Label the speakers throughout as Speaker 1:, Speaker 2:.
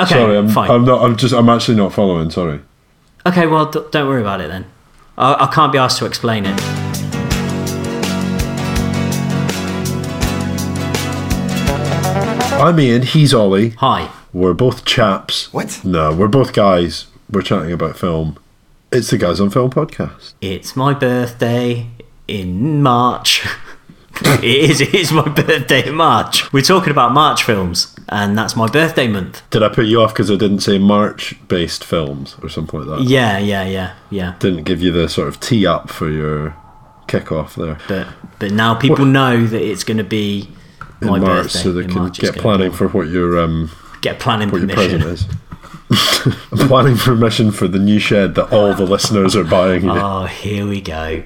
Speaker 1: Okay,
Speaker 2: sorry, I'm,
Speaker 1: fine.
Speaker 2: I'm not. I'm just. I'm actually not following. Sorry.
Speaker 1: Okay, well, d- don't worry about it then. I, I can't be asked to explain it.
Speaker 2: I'm Ian. He's Ollie.
Speaker 1: Hi.
Speaker 2: We're both chaps.
Speaker 3: What?
Speaker 2: No, we're both guys. We're chatting about film. It's the Guys on Film podcast.
Speaker 1: It's my birthday in March. it is. It is my birthday in March. We're talking about March films, and that's my birthday month.
Speaker 2: Did I put you off because I didn't say March-based films or something like that?
Speaker 1: Yeah, yeah, yeah, yeah.
Speaker 2: Didn't give you the sort of tee up for your kickoff there
Speaker 1: But but now people know that it's going to be
Speaker 2: in March,
Speaker 1: birthday.
Speaker 2: so they can
Speaker 1: March
Speaker 2: get planning for what your um
Speaker 1: get planning
Speaker 2: what your
Speaker 1: permission.
Speaker 2: present is. I'm planning permission for the new shed that all the listeners are buying. you.
Speaker 1: Oh, here we go.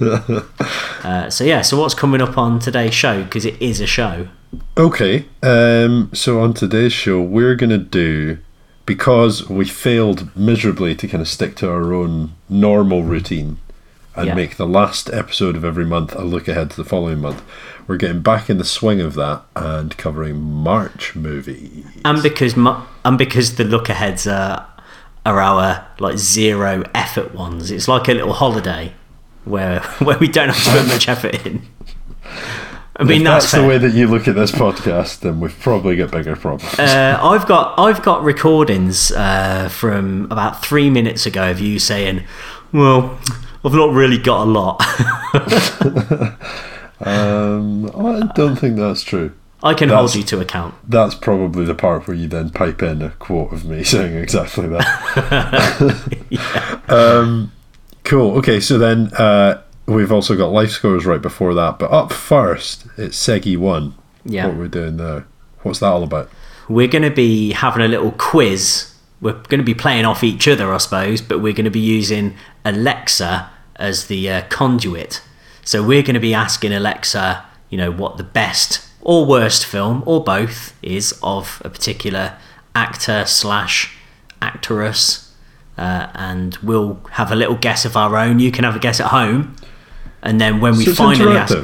Speaker 1: uh, so yeah, so what's coming up on today's show? Because it is a show.
Speaker 2: Okay, um, so on today's show, we're going to do, because we failed miserably to kind of stick to our own normal routine and
Speaker 1: Yeah.
Speaker 2: make the last episode of every month a look ahead to the following month, we're getting back in the swing of that and covering March movies.
Speaker 1: and because mu- and because the look aheads are are our like zero effort ones. It's like a little holiday where where we don't have to put much effort in. I mean
Speaker 2: if
Speaker 1: that's,
Speaker 2: that's the way that you look at this podcast, then we've probably got bigger problems.
Speaker 1: Uh, I've got I've got recordings uh, from about three minutes ago of you saying, "Well, I've not really got a lot."
Speaker 2: um, I don't think that's true.
Speaker 1: I can
Speaker 2: That's-
Speaker 1: hold you to account.
Speaker 2: That's probably the part where you then pipe in a quote of me saying exactly that. um, cool. Okay, so then uh, we've also got life scores right before that. But up first, it's Segi 1.
Speaker 1: Yeah.
Speaker 2: What we're doing there. What's that all about?
Speaker 1: We're going to be having a little quiz. We're going to be playing off each other, I suppose, but we're going to be using Alexa as the uh, conduit. So we're going to be asking Alexa, you know, what the best or worst film or both is of a particular actor slash actress, uh, and we'll have a little guess of our own. You can have a guess at home, and then when we
Speaker 2: So it's
Speaker 1: finally ask,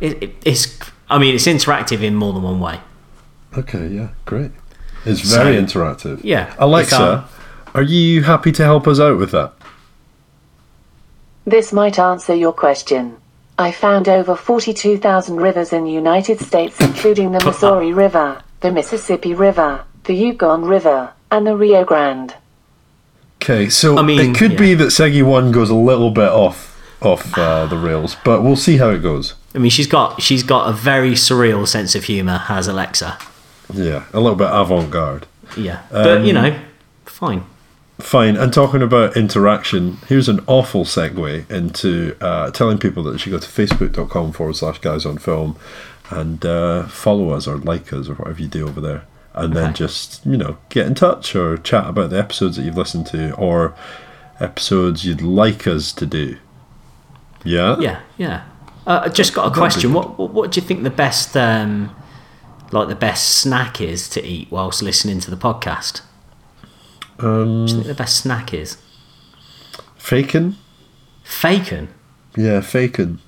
Speaker 1: it, it, it's. I mean, it's interactive in more than one way.
Speaker 2: Okay, yeah, great. It's very
Speaker 1: So-
Speaker 2: interactive.
Speaker 1: Yeah,
Speaker 2: Alexa,
Speaker 1: um,
Speaker 2: are you happy to help us out with that?
Speaker 4: This might answer your question. I found over 42,000 rivers in the United States, including the Missouri River, the Mississippi River, the Yukon River, and the Rio Grande.
Speaker 2: Okay, so
Speaker 1: I mean,
Speaker 2: it could
Speaker 1: yeah.
Speaker 2: be that Segi 1 goes a little bit off off uh, the rails, but we'll see how it goes.
Speaker 1: I mean, she's got she's got a very surreal sense of humour, has Alexa.
Speaker 2: Yeah, a little bit avant garde.
Speaker 1: Yeah, but you
Speaker 2: Um,
Speaker 1: know, fine.
Speaker 2: Fine. And talking about interaction, here's an awful segue into uh, telling people that they should go to facebook.com forward slash guys on film and uh, follow us or like us or whatever you do over there. And then
Speaker 1: Okay.
Speaker 2: just, you know, get in touch or chat about the episodes that you've listened to or episodes you'd like us to do. Yeah?
Speaker 1: Yeah, yeah. Uh, I just got a question. What, what what do you think the best um, like the best snack is to eat whilst listening to the podcast?
Speaker 2: Um,
Speaker 1: What do you think the best snack is?
Speaker 2: Fakin?
Speaker 1: Bacon.
Speaker 2: Yeah, fakin.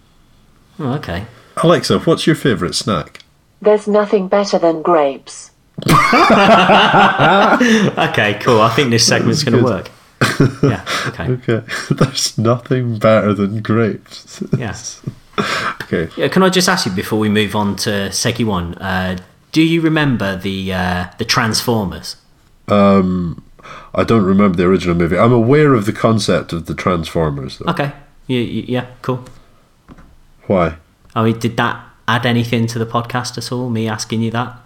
Speaker 1: Oh, okay.
Speaker 2: Alexa, what's your favourite snack?
Speaker 4: There's nothing better than grapes.
Speaker 1: Okay, cool. I think this segment's going to work. Yeah. Okay.
Speaker 2: Okay. There's nothing better than grapes.
Speaker 1: Yeah.
Speaker 2: okay.
Speaker 1: Yeah. Can I just ask you before we move on to Seki One? Uh, do you remember the uh, the Transformers?
Speaker 2: Um, I don't remember the original movie. I'm aware of the concept of the Transformers, though.
Speaker 1: Okay. Yeah. Yeah. Cool.
Speaker 2: Why?
Speaker 1: I mean, did that add anything to the podcast at all? Me asking you that?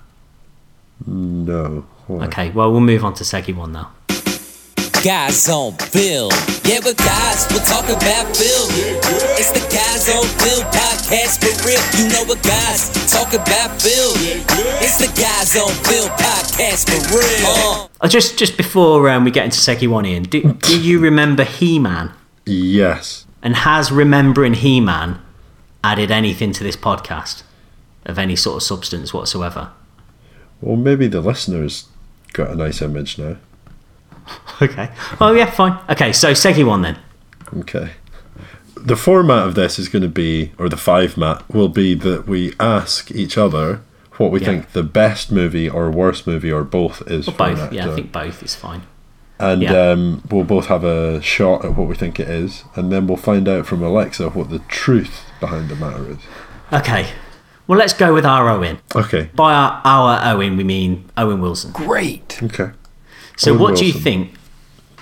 Speaker 2: No. Why?
Speaker 1: Okay, well, we'll move on to Seki one now.
Speaker 5: Guys on film. Yeah, but guys, we're talking about film. It's the Guys on Film podcast for real. You know what guys talk about film. It's the Guys on Film podcast for real. Uh,
Speaker 1: just just before um, we get into Seki one, Ian, do, do you remember He Man?
Speaker 2: Yes.
Speaker 1: And has remembering He Man added anything to this podcast of any sort of substance whatsoever?
Speaker 2: Well, maybe the listeners got a nice image now.
Speaker 1: Okay. Oh yeah, fine. Okay, so Segi one then.
Speaker 2: Okay. The format of this is going to be, or the five mat will be that we ask each other what we
Speaker 1: Yeah.
Speaker 2: think the best movie or worst movie or both is
Speaker 1: Or both. Yeah, I think both is fine.
Speaker 2: and
Speaker 1: yeah.
Speaker 2: um, we'll both have a shot at what we think it is, and then we'll find out from Alexa what the truth behind the matter is.
Speaker 1: Okay. Well, let's go with our Owen.
Speaker 2: Okay.
Speaker 1: By our, our Owen, we mean Owen Wilson.
Speaker 5: Great.
Speaker 2: Okay.
Speaker 1: So,
Speaker 2: Owen
Speaker 1: what do you think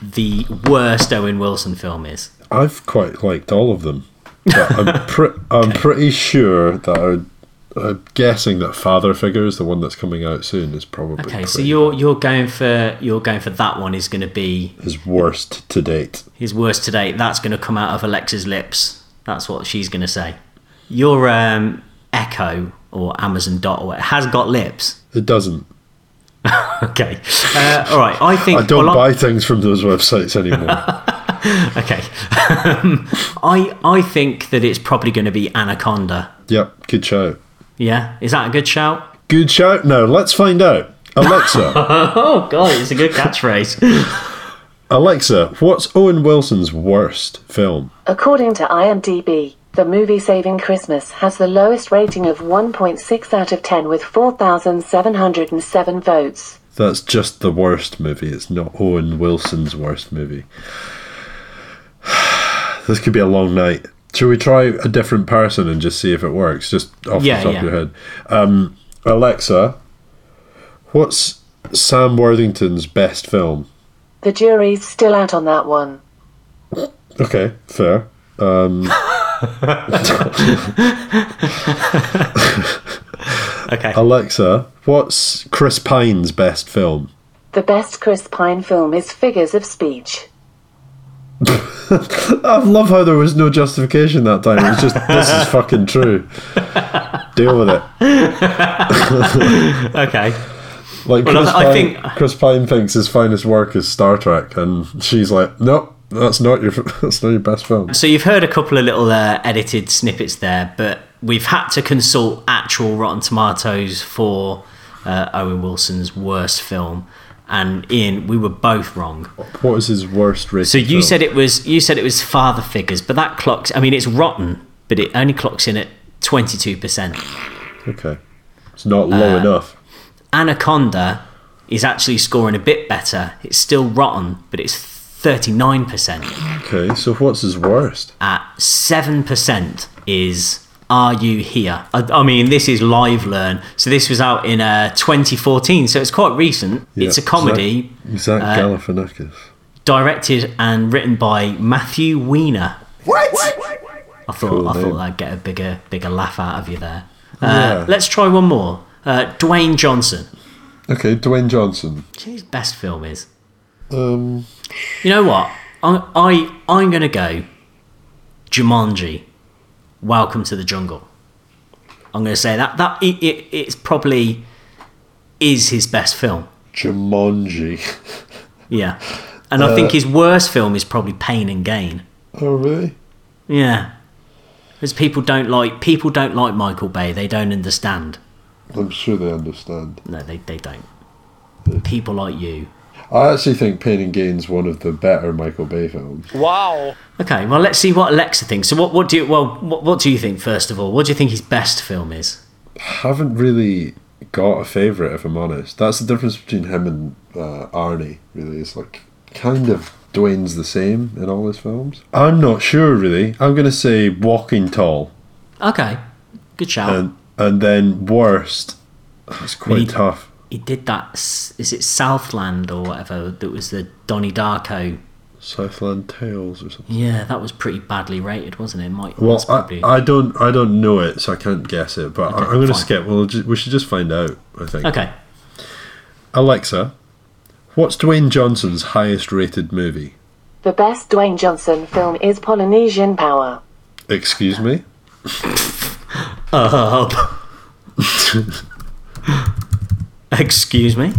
Speaker 1: the worst Owen Wilson film is?
Speaker 2: I've quite liked all of them. But I'm, pre- I'm pretty sure that I would, I'm guessing that Father Figure is the one that's coming out soon. Is probably
Speaker 1: Okay, so you're you're going for you're going for that one is going to be
Speaker 2: his worst to date.
Speaker 1: his worst to date. That's going to come out of Alexa's lips. That's what she's going to say. Your um, Echo or Amazon Dot or what has got lips.
Speaker 2: It doesn't.
Speaker 1: Okay, uh, all right. I think
Speaker 2: I don't
Speaker 1: well,
Speaker 2: buy things from those websites anymore.
Speaker 1: Okay, I I think that it's probably going to be Anaconda.
Speaker 2: yep, good shout.
Speaker 1: Yeah, is that a good shout?
Speaker 2: Good shout. No, let's find out. Alexa,
Speaker 1: Oh god, it's a good catchphrase.
Speaker 2: Alexa, what's Owen Wilson's worst film?
Speaker 4: According to IMDb, the movie Saving Christmas has the lowest rating of 1.6 out of 10 with 4,707 votes.
Speaker 2: That's just the worst movie. It's not Owen Wilson's worst movie. this could be a long night. Should we try a different person and just see if it works? Just off
Speaker 1: Yeah,
Speaker 2: the top
Speaker 1: yeah.
Speaker 2: of your head. Um, Alexa, what's Sam Worthington's best film?
Speaker 4: The jury's still out on that one.
Speaker 2: Okay, fair. Um,
Speaker 1: Okay,
Speaker 2: Alexa, what's Chris Pine's best film?
Speaker 4: The best Chris Pine film is Figures of Speech.
Speaker 2: I love how there was no justification that time. It was just, this is fucking true. Deal with it.
Speaker 1: okay.
Speaker 2: Like
Speaker 1: Well,
Speaker 2: Chris,
Speaker 1: I- I
Speaker 2: Pine,
Speaker 1: think-
Speaker 2: Chris Pine thinks his finest work is Star Trek, and she's like, "Nope, that's not your that's not your best film."
Speaker 1: So you've heard a couple of little uh, edited snippets there, but we've had to consult actual Rotten Tomatoes for uh, Owen Wilson's worst film, and Ian, we were both wrong.
Speaker 2: What was his worst rated?
Speaker 1: So you
Speaker 2: film?
Speaker 1: said it was you said it was Father Figures, but that clocks. I mean, it's rotten, but it only clocks in at twenty two percent.
Speaker 2: okay, it's not low
Speaker 1: Uh,
Speaker 2: enough.
Speaker 1: Anaconda is actually scoring a bit better. It's still rotten, but it's thirty nine percent.
Speaker 2: Okay, so what's his worst?
Speaker 1: At seven percent is Are You Here? I, I mean, this is Live Learn. So this was out in uh, 2014, so it's quite recent. it's a comedy
Speaker 2: Zach, Zach
Speaker 1: uh,
Speaker 2: Galifianakis.
Speaker 1: directed and written by Matthew Weiner.
Speaker 5: What?
Speaker 1: I thought
Speaker 2: Cool
Speaker 1: I
Speaker 2: name.
Speaker 1: thought I'd get a bigger bigger laugh out of you there. Uh,
Speaker 2: Yeah.
Speaker 1: Let's try one more. Uh, Dwayne Johnson.
Speaker 2: Okay, Dwayne Johnson.
Speaker 1: Do you know His best film is.
Speaker 2: Um,
Speaker 1: You know what? I, I I'm gonna go. Jumanji. Welcome to the jungle. I'm gonna say that that it, it it's probably is his best film.
Speaker 2: Jumanji.
Speaker 1: Yeah, and I
Speaker 2: Uh,
Speaker 1: think his worst film is probably Pain and Gain.
Speaker 2: oh really?
Speaker 1: Yeah, because people don't like people don't like Michael Bay. They don't understand.
Speaker 2: I'm sure they understand.
Speaker 1: No, they they don't. People like you.
Speaker 2: I actually think Pain and Gain's one of the better Michael Bay films.
Speaker 5: Wow.
Speaker 1: Okay, well let's see what Alexa thinks. So what what do you well what, what do you think first of all? What do you think his best film is?
Speaker 2: haven't really got a favourite, if I'm honest. That's the difference between him and uh, Arnie, really. It's like kind of Dwayne's the same in all his films. I'm not sure, really. I'm going to say Walking Tall.
Speaker 1: Okay, good shout.
Speaker 2: And, and then worst. That's quite
Speaker 1: Really?
Speaker 2: tough.
Speaker 1: He did that. Is it Southland or whatever? That was the Donnie Darko.
Speaker 2: Southland Tales or something.
Speaker 1: Yeah, that was pretty badly rated, wasn't it? Might
Speaker 2: Well,
Speaker 1: probably
Speaker 2: I, I don't I don't know it, so I can't guess it. But I,
Speaker 1: Okay,
Speaker 2: I'm going to
Speaker 1: fine.
Speaker 2: skip. Well, ju- we should just find out. I think.
Speaker 1: okay.
Speaker 2: Alexa, what's Dwayne Johnson's highest rated movie?
Speaker 4: The best Dwayne Johnson film is Polynesian Power.
Speaker 2: Excuse me.
Speaker 1: Uh, excuse me.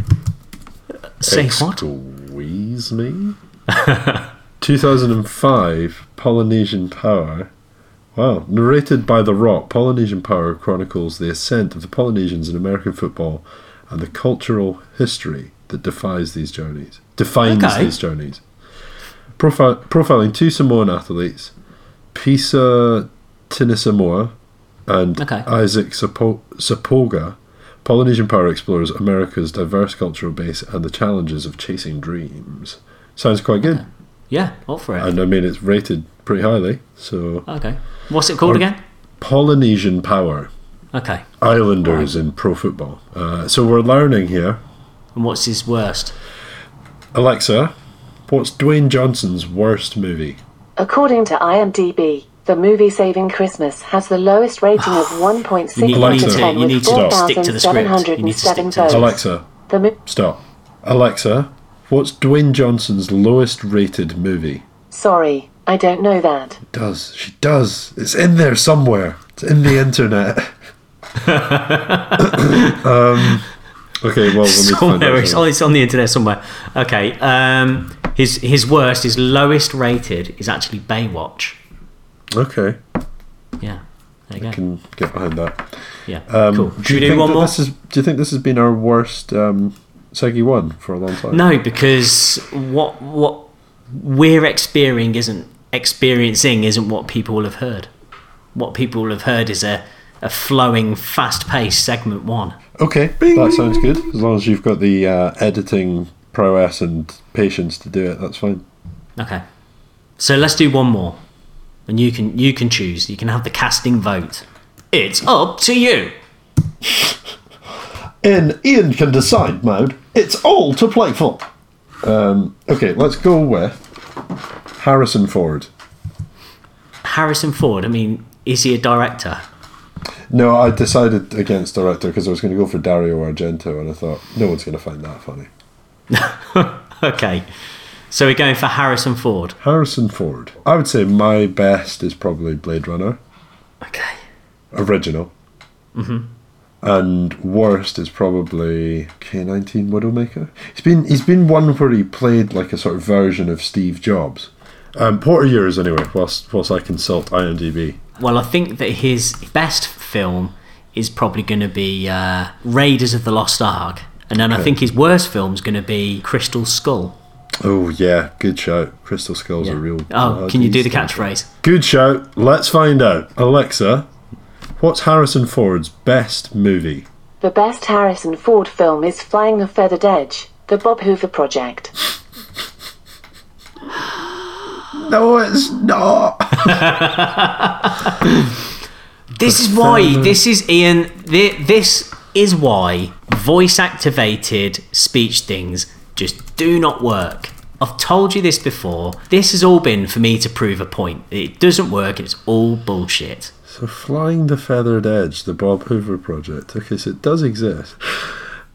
Speaker 1: Say what?
Speaker 2: Excuse me. 2005 Polynesian Power. Wow. Narrated by The Rock, Polynesian Power chronicles the ascent of the Polynesians in American football and the cultural history that defies these journeys. Defines
Speaker 1: Okay.
Speaker 2: these journeys. Profi- profiling two Samoan athletes, Pisa Tinoisamoa and
Speaker 1: Okay.
Speaker 2: Isaac Sapo- Sapoga, Polynesian Power explores America's diverse cultural base and the challenges of chasing dreams. Sounds quite good.
Speaker 1: Yeah, up for it.
Speaker 2: And I mean, it's rated pretty highly. So,
Speaker 1: okay. What's it called
Speaker 2: Or-
Speaker 1: again?
Speaker 2: Polynesian Power.
Speaker 1: Okay.
Speaker 2: Islanders in pro football. Uh, so we're learning here.
Speaker 1: And what's his worst?
Speaker 2: Alexa, what's Dwayne Johnson's worst movie?
Speaker 4: According to IMDb, the movie Saving Christmas has the lowest rating of 1.6
Speaker 1: You need, you
Speaker 4: out
Speaker 1: need
Speaker 4: of
Speaker 1: to,
Speaker 4: 10
Speaker 1: you need
Speaker 4: with
Speaker 1: to stick to the script. You need to stick to the
Speaker 4: votes.
Speaker 2: Alexa,
Speaker 4: The mo-
Speaker 2: stop. Alexa, what's Dwayne Johnson's lowest rated movie?
Speaker 4: Sorry, I don't know that.
Speaker 2: It Does she does? It's in there somewhere. It's in the internet. um, okay, well, let me find
Speaker 1: Somewhere,
Speaker 2: out.
Speaker 1: it's, on, it's on the internet somewhere. Okay. Um, his his worst, his lowest rated is actually Baywatch.
Speaker 2: Okay,
Speaker 1: Yeah. There you go.
Speaker 2: can get behind that.
Speaker 1: Yeah.
Speaker 2: Um,
Speaker 1: cool.
Speaker 2: do
Speaker 1: Should we
Speaker 2: you
Speaker 1: do
Speaker 2: think
Speaker 1: one more?
Speaker 2: This is, do you think this has been our worst um, Segi one for a long time?
Speaker 1: No, because what what we're experiencing isn't experiencing isn't what people will have heard. What people will have heard is a, a flowing, fast paced segment one.
Speaker 2: Okay, that sounds good. As long as you've got the uh, editing prowess and patience to do it, that's fine.
Speaker 1: Okay. So let's do one more. And you can you can choose. You can have the casting vote. It's up to you.
Speaker 2: In Ian can decide mode, it's all to play for. Um, okay, let's go with Harrison Ford.
Speaker 1: Harrison Ford, I mean, is he a director?
Speaker 2: No, I decided against director because I was going to go for Dario Argento, and I thought no one's going to find that funny.
Speaker 1: Okay. So we're going for Harrison Ford.
Speaker 2: Harrison Ford. I would say my best is probably Blade Runner,
Speaker 1: Okay.
Speaker 2: original. Mm-hmm. And worst is probably K19 Widowmaker. He's been he's been one where he played like a sort of version of Steve Jobs. Um, Porter yours anyway, whilst whilst I consult IMDb.
Speaker 1: Well, I think that his best film is probably going to be uh, Raiders of the Lost Ark. And then I think his worst film is going to be Crystal Skull.
Speaker 2: Oh yeah, good shout. Crystal Skull's
Speaker 1: Yeah.
Speaker 2: a real.
Speaker 1: Oh, can you do the catchphrase?
Speaker 2: Good shout. Let's find out. Alexa, what's Harrison Ford's best movie?
Speaker 4: The best Harrison Ford film is Flying the Feathered Edge, the Bob Hoover Project.
Speaker 2: No, it's not.
Speaker 1: This is why. This is Ian. This is why voice activated speech things just do not work. I've told you this before. This has all been for me to prove a point. It doesn't work. It's all bullshit.
Speaker 2: So, Flying the Feathered Edge, the Bob Hoover project. Okay, so it does exist.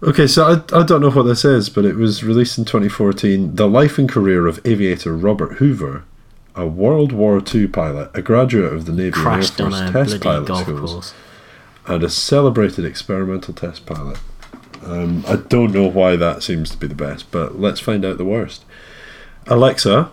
Speaker 2: Okay, so I, I don't know what this is, but it was released in 2014. The life and career of aviator Robert Hoover, a World War II pilot, a graduate of the Navy
Speaker 1: Crashed
Speaker 2: and
Speaker 1: on
Speaker 2: Air
Speaker 1: a
Speaker 2: Force test pilot
Speaker 1: golf
Speaker 2: schools,
Speaker 1: course.
Speaker 2: and a celebrated experimental test pilot. Um, I don't know why that seems to be the best, but let's find out the worst. Alexa,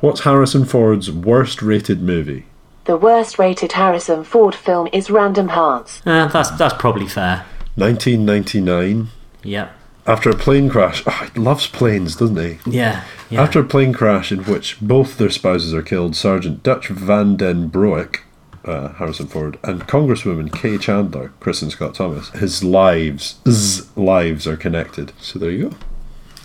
Speaker 2: what's Harrison Ford's worst rated movie?
Speaker 4: The worst rated Harrison Ford film is Random Hearts.
Speaker 1: Uh, that's that's probably fair.
Speaker 2: 1999.
Speaker 1: Yep.
Speaker 2: After a plane crash, oh, he loves planes, doesn't he?
Speaker 1: Yeah. yeah.
Speaker 2: After a plane crash in which both their spouses are killed, Sergeant Dutch Van Den Broek, uh, Harrison Ford, and Congresswoman Kay Chandler, Kristin Scott Thomas, his lives, lives are connected. So there you go.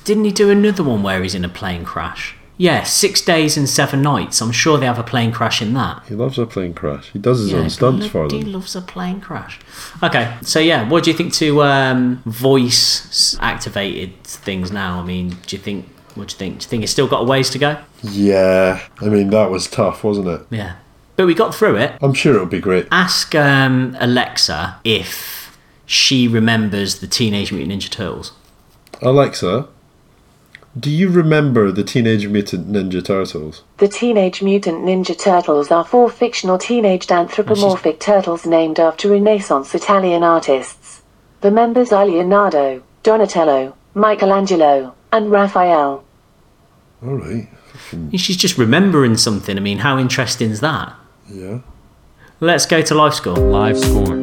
Speaker 1: Didn't he do another one where he's in a plane crash? Yeah, six days and seven nights. I'm sure they have a plane crash in that.
Speaker 2: He loves a plane crash. He does his
Speaker 1: Yeah,
Speaker 2: own stunts for
Speaker 1: bloody
Speaker 2: them.
Speaker 1: loves a plane crash. Okay, so yeah, what do you think to um, voice activated things now? I mean, do you think? What do you think? Do you think it's still got a ways to go?
Speaker 2: Yeah, I mean that was tough, wasn't it?
Speaker 1: Yeah, but we got through it.
Speaker 2: I'm sure it'll be great.
Speaker 1: Ask um, Alexa if she remembers the Teenage Mutant Ninja Turtles.
Speaker 2: Alexa, do you remember the Teenage Mutant Ninja Turtles?
Speaker 4: The Teenage Mutant Ninja Turtles are four fictional teenaged anthropomorphic turtles named after Renaissance Italian artists. The members are Leonardo, Donatello, Michelangelo, and Raphael.
Speaker 2: All right.
Speaker 1: She's just remembering something. I mean, how interesting is that?
Speaker 2: Yeah.
Speaker 1: Let's go to live score.
Speaker 3: Live score.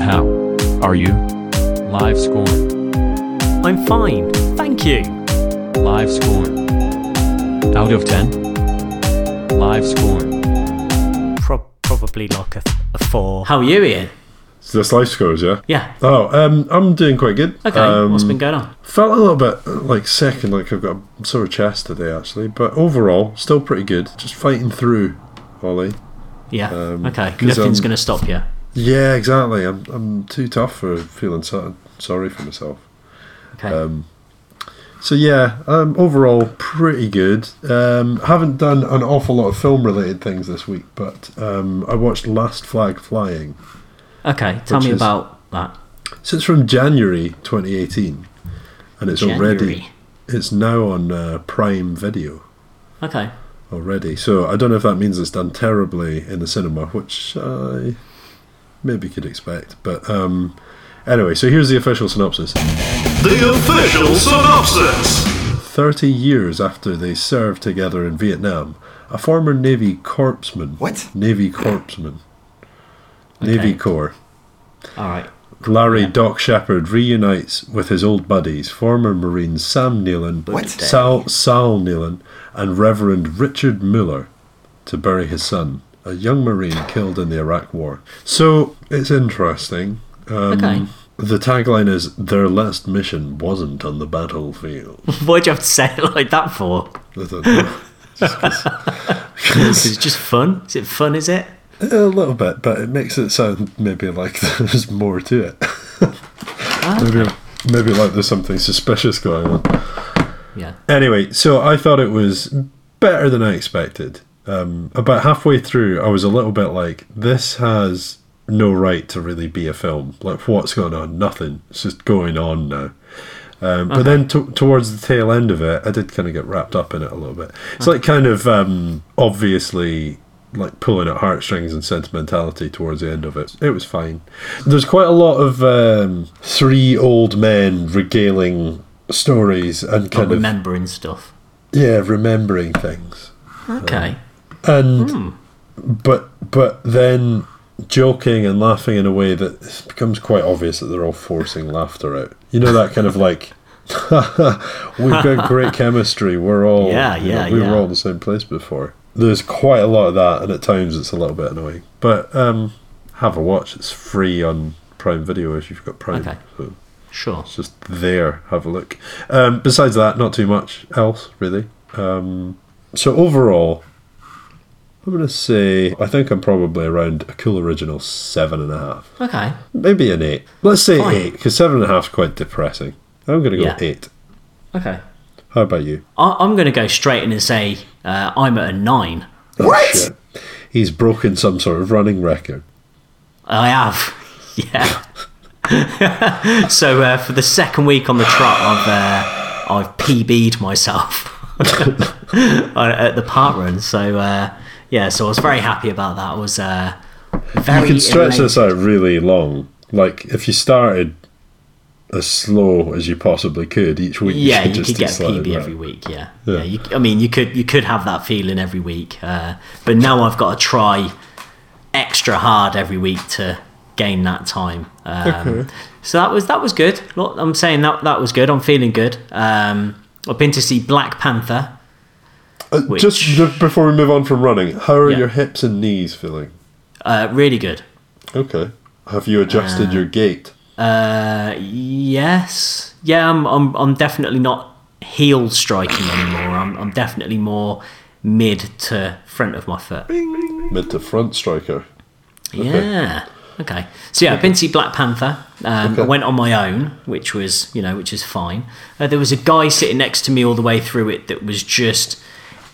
Speaker 3: How are you? Live score.
Speaker 1: I'm fine, thank you.
Speaker 3: Live score. Out of 10. Live score.
Speaker 1: Pro- probably like a, a four. How are you, Ian?
Speaker 2: So this life scores, yeah.
Speaker 1: Yeah.
Speaker 2: Oh, um, I'm doing quite good.
Speaker 1: Okay.
Speaker 2: Um,
Speaker 1: What's been going on?
Speaker 2: Felt a little bit like sick and like I've got a sore chest today, actually. But overall, still pretty good. Just fighting through, Ollie.
Speaker 1: Yeah.
Speaker 2: um,
Speaker 1: okay. Nothing's
Speaker 2: um,
Speaker 1: going to stop you.
Speaker 2: Yeah, exactly. I'm I'm too tough for feeling so, sorry for myself.
Speaker 1: Okay.
Speaker 2: um, So yeah, um, overall pretty good. Um, haven't done an awful lot of film related things this week, but um, I watched Last Flag Flying.
Speaker 1: okay. Tell me
Speaker 2: is-
Speaker 1: about that.
Speaker 2: So it's from January 2018, and it's already it's now on uh, Prime Video
Speaker 1: Okay.
Speaker 2: Already. So I don't know if that means it's done terribly in the cinema, which I maybe could expect. But um, anyway, so here's the official synopsis.
Speaker 6: The official synopsis.
Speaker 2: 30 years after they served together in Vietnam, a former Navy corpsman.
Speaker 7: What?
Speaker 2: Navy corpsman. Navy
Speaker 1: Okay.
Speaker 2: Corps.
Speaker 1: All right.
Speaker 2: Larry Doc Shepard reunites with his old buddies, former Marines Sam Nealon,
Speaker 7: What?
Speaker 2: Sal, Sal Nealon, and Reverend Richard Muller to bury his son, a young Marine killed in the Iraq War. So it's interesting. Um,
Speaker 1: Okay.
Speaker 2: The tagline is Their last mission wasn't on the battlefield.
Speaker 1: Why'd you have to say it like that for?
Speaker 2: I don't know.
Speaker 1: Is it just fun? Is it fun? Is it?
Speaker 2: A little bit, but it makes it sound maybe like there's more to it. maybe, maybe like there's something suspicious going on.
Speaker 1: Yeah.
Speaker 2: Anyway, so I thought it was better than I expected. Um, about halfway through, I was a little bit like, this has no right to really be a film. Like, what's going on? Nothing. It's just going on now. Um, but then to towards the tail end of it, I did kind of get wrapped up in it a little bit. It's like kind of um, obviously like pulling at heartstrings and sentimentality towards the end of it. It was fine. There's quite a lot of um, three old men regaling stories and kind of
Speaker 1: remembering stuff.
Speaker 2: yeah, remembering things.
Speaker 1: Okay.
Speaker 2: And but but then joking and laughing in a way that it becomes quite obvious that they're all forcing laughter out. You know that kind of like we've got great chemistry. We're all
Speaker 1: Yeah,
Speaker 2: you know,
Speaker 1: yeah,
Speaker 2: we
Speaker 1: yeah.
Speaker 2: were all in the same place before. There's quite a lot of that, and at times it's a little bit annoying. But um, have a watch. It's free on Prime Video if you've got Prime.
Speaker 1: Okay.
Speaker 2: So
Speaker 1: Sure.
Speaker 2: it's just there. Have a look. Um, besides that, not too much else really. Um, so overall, I'm gonna say I think I'm probably around a cool original seven and a half,
Speaker 1: Okay.
Speaker 2: maybe an eight. Let's say
Speaker 1: Fine.
Speaker 2: eight because seven and a half is quite depressing. I'm gonna go
Speaker 1: Yeah.
Speaker 2: eight.
Speaker 1: Okay.
Speaker 2: How about you?
Speaker 1: I- I'm going to go straight in and say uh, I'm at a nine.
Speaker 7: What?
Speaker 2: Shit. He's broken some sort of running record.
Speaker 1: I have. Yeah. so uh, for the second week on the trot, I've uh, I've PB'd myself at the park run. So uh, yeah, so I was very happy about that. I was uh, very.
Speaker 2: You can stretch
Speaker 1: elated.
Speaker 2: this out really long. Like if you started as slow as you possibly could each week,
Speaker 1: Yeah,
Speaker 2: you
Speaker 1: you
Speaker 2: could just
Speaker 1: could get
Speaker 2: slide
Speaker 1: PB every week. Yeah,
Speaker 2: Yeah.
Speaker 1: yeah. you, I mean, you could you could have that feeling every week, uh, but now I've got to try extra hard every week to gain that time. Um, So that was that was good. I'm saying that that was good. I'm feeling good. Um, I've been to see Black Panther.
Speaker 2: Uh,
Speaker 1: Which-
Speaker 2: Just before we move on from running, how are
Speaker 1: Yeah.
Speaker 2: your hips and knees feeling?
Speaker 1: Uh, really good.
Speaker 2: Okay. Have you adjusted your gait?
Speaker 1: Uh, yes, yeah. I'm I'm I'm definitely not heel striking anymore. I'm I'm definitely more mid to front of my foot.
Speaker 2: Mid to front striker.
Speaker 1: Yeah. Okay. So yeah, I've been to see Black Panther. Um,
Speaker 2: Okay.
Speaker 1: I went on my own, which was you know which is fine. Uh, there was a guy sitting next to me all the way through it that was just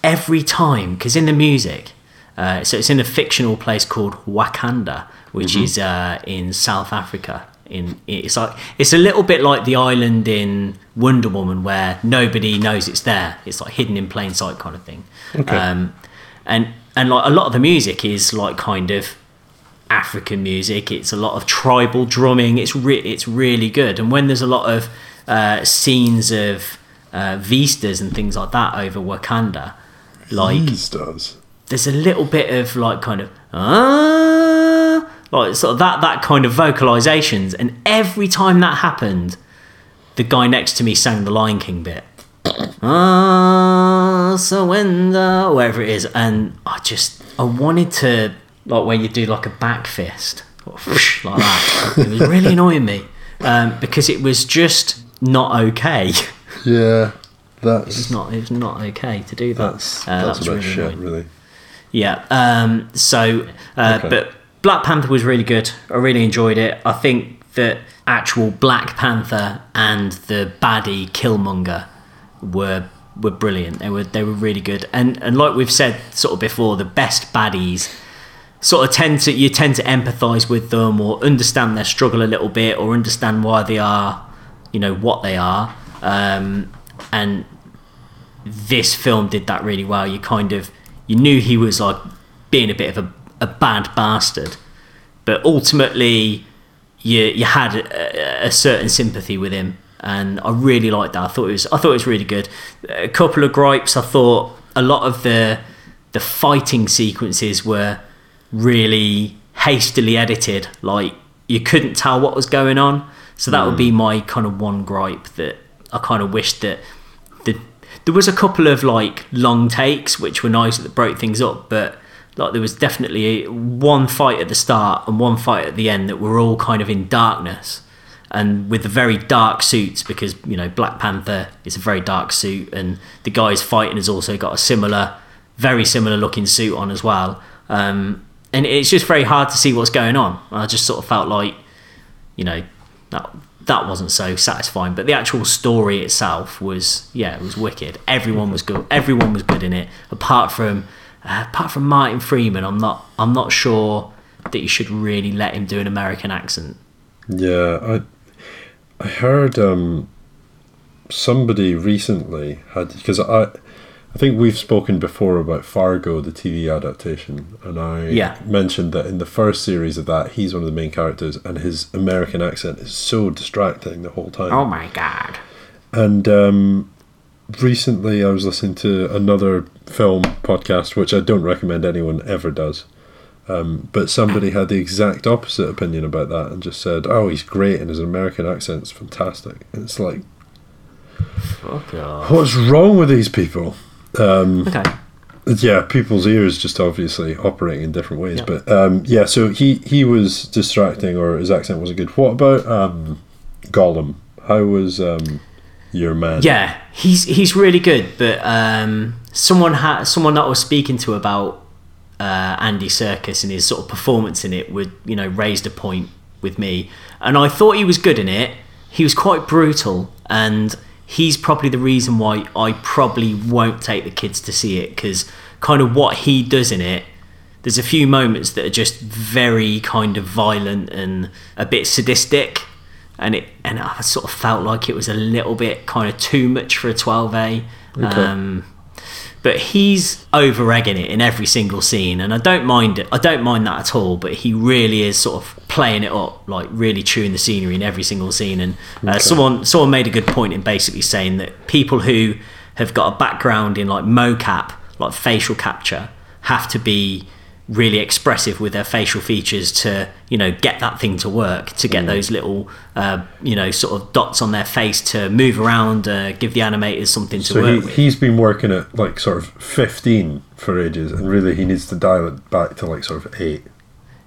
Speaker 1: every time because in the music. Uh, so it's in a fictional place called Wakanda, which is uh, in South Africa. In it's like it's a little bit like the island in Wonder Woman where nobody knows it's there. It's like hidden in plain sight kind of thing. Um, and and like a lot of the music is like kind of African music. It's a lot of tribal drumming. It's re- it's really good. And when there's a lot of uh, scenes of uh, vistas and things like that over Wakanda, like
Speaker 2: does.
Speaker 1: there's a little bit of like kind of ah, like sort of that that kind of vocalizations. And every time that happened, the guy next to me sang the Lion King bit. Ah, surrender, wherever it is, and I just I wanted to like when you do like a back fist like that. It was really annoying me um, because it was just not okay.
Speaker 2: Yeah, that's
Speaker 1: was not. It was not okay to do that.
Speaker 2: that's
Speaker 1: Uh,
Speaker 2: that's
Speaker 1: that was
Speaker 2: a
Speaker 1: really
Speaker 2: shit,
Speaker 1: annoying.
Speaker 2: really.
Speaker 1: Yeah. Um, so, uh,
Speaker 2: Okay.
Speaker 1: but Black Panther was really good. I really enjoyed it. I think that actual Black Panther and the baddie Killmonger were were brilliant. They were they were really good. And and like we've said sort of before, the best baddies sort of tend to you tend to empathize with them or understand their struggle a little bit or understand why they are, you know, what they are. Um, and this film did that really well. You kind of you knew he was like being a bit of a, a bad bastard, but ultimately you you had a, a certain sympathy with him, and I really liked that. I thought it was I thought it was really good. A couple of gripes. I thought a lot of the the fighting sequences were really hastily edited. Like you couldn't tell what was going on. So that would be mm. my kind of one gripe that I kind of wished that the there was a couple of like long takes which were nice that broke things up, but like there was definitely one fight at the start and one fight at the end that were all kind of in darkness and with the very dark suits because you know Black Panther is a very dark suit and the guy's fighting has also got a similar, very similar looking suit on as well. Um, and it's just very hard to see what's going on. I just sort of felt like, you know, that that wasn't so satisfying. But the actual story itself was, yeah, it was wicked. Everyone was good. Everyone was good in it, apart from uh, apart from Martin Freeman. I'm not I'm not sure that you should really let him do an American accent.
Speaker 2: Yeah, I I heard um, somebody recently had because I I think we've spoken before about Fargo, the TV adaptation, and I
Speaker 1: Yeah.
Speaker 2: mentioned that in the first series of that, he's one of the main characters, and his American accent is so distracting the whole time.
Speaker 1: Oh my god!
Speaker 2: And um, recently, I was listening to another film podcast, which I don't recommend anyone ever does. Um, but somebody had the exact opposite opinion about that and just said, "Oh, he's great, and his American accent's fantastic." And it's like,
Speaker 1: Fuck off.
Speaker 2: what's wrong with these people? Um,
Speaker 1: Okay.
Speaker 2: yeah, people's ears just obviously operating in different ways.
Speaker 1: Yeah.
Speaker 2: But um, yeah, so he he was distracting, or his accent wasn't good. What about um, Gollum? How was um, your man?
Speaker 1: Yeah, he's he's really good. But um, someone had someone that I was speaking to about uh, Andy Serkis and his sort of performance in it would you know raised a point with me, and I thought he was good in it. He was quite brutal, and he's probably the reason why I probably won't take the kids to see it because kind of what he does in it. There's a few moments that are just very kind of violent and a bit sadistic, and it and I sort of felt like it was a little bit kind of too much for a 12A. Um, but he's over egging it in every single scene, and I don't mind it. I don't mind that at all. But he really is sort of playing it up, like really chewing the scenery in every single scene. And uh, someone someone made a good point in basically saying that people who have got a background in like mocap, like facial capture, have to be really expressive with their facial features to you know get that thing to work to get those little uh, you know sort of dots on their face to move around uh, give the animators something to
Speaker 2: So
Speaker 1: work
Speaker 2: he,
Speaker 1: with
Speaker 2: he's been working at like sort of 15 for ages, and really he needs to dial it back to like sort of 8.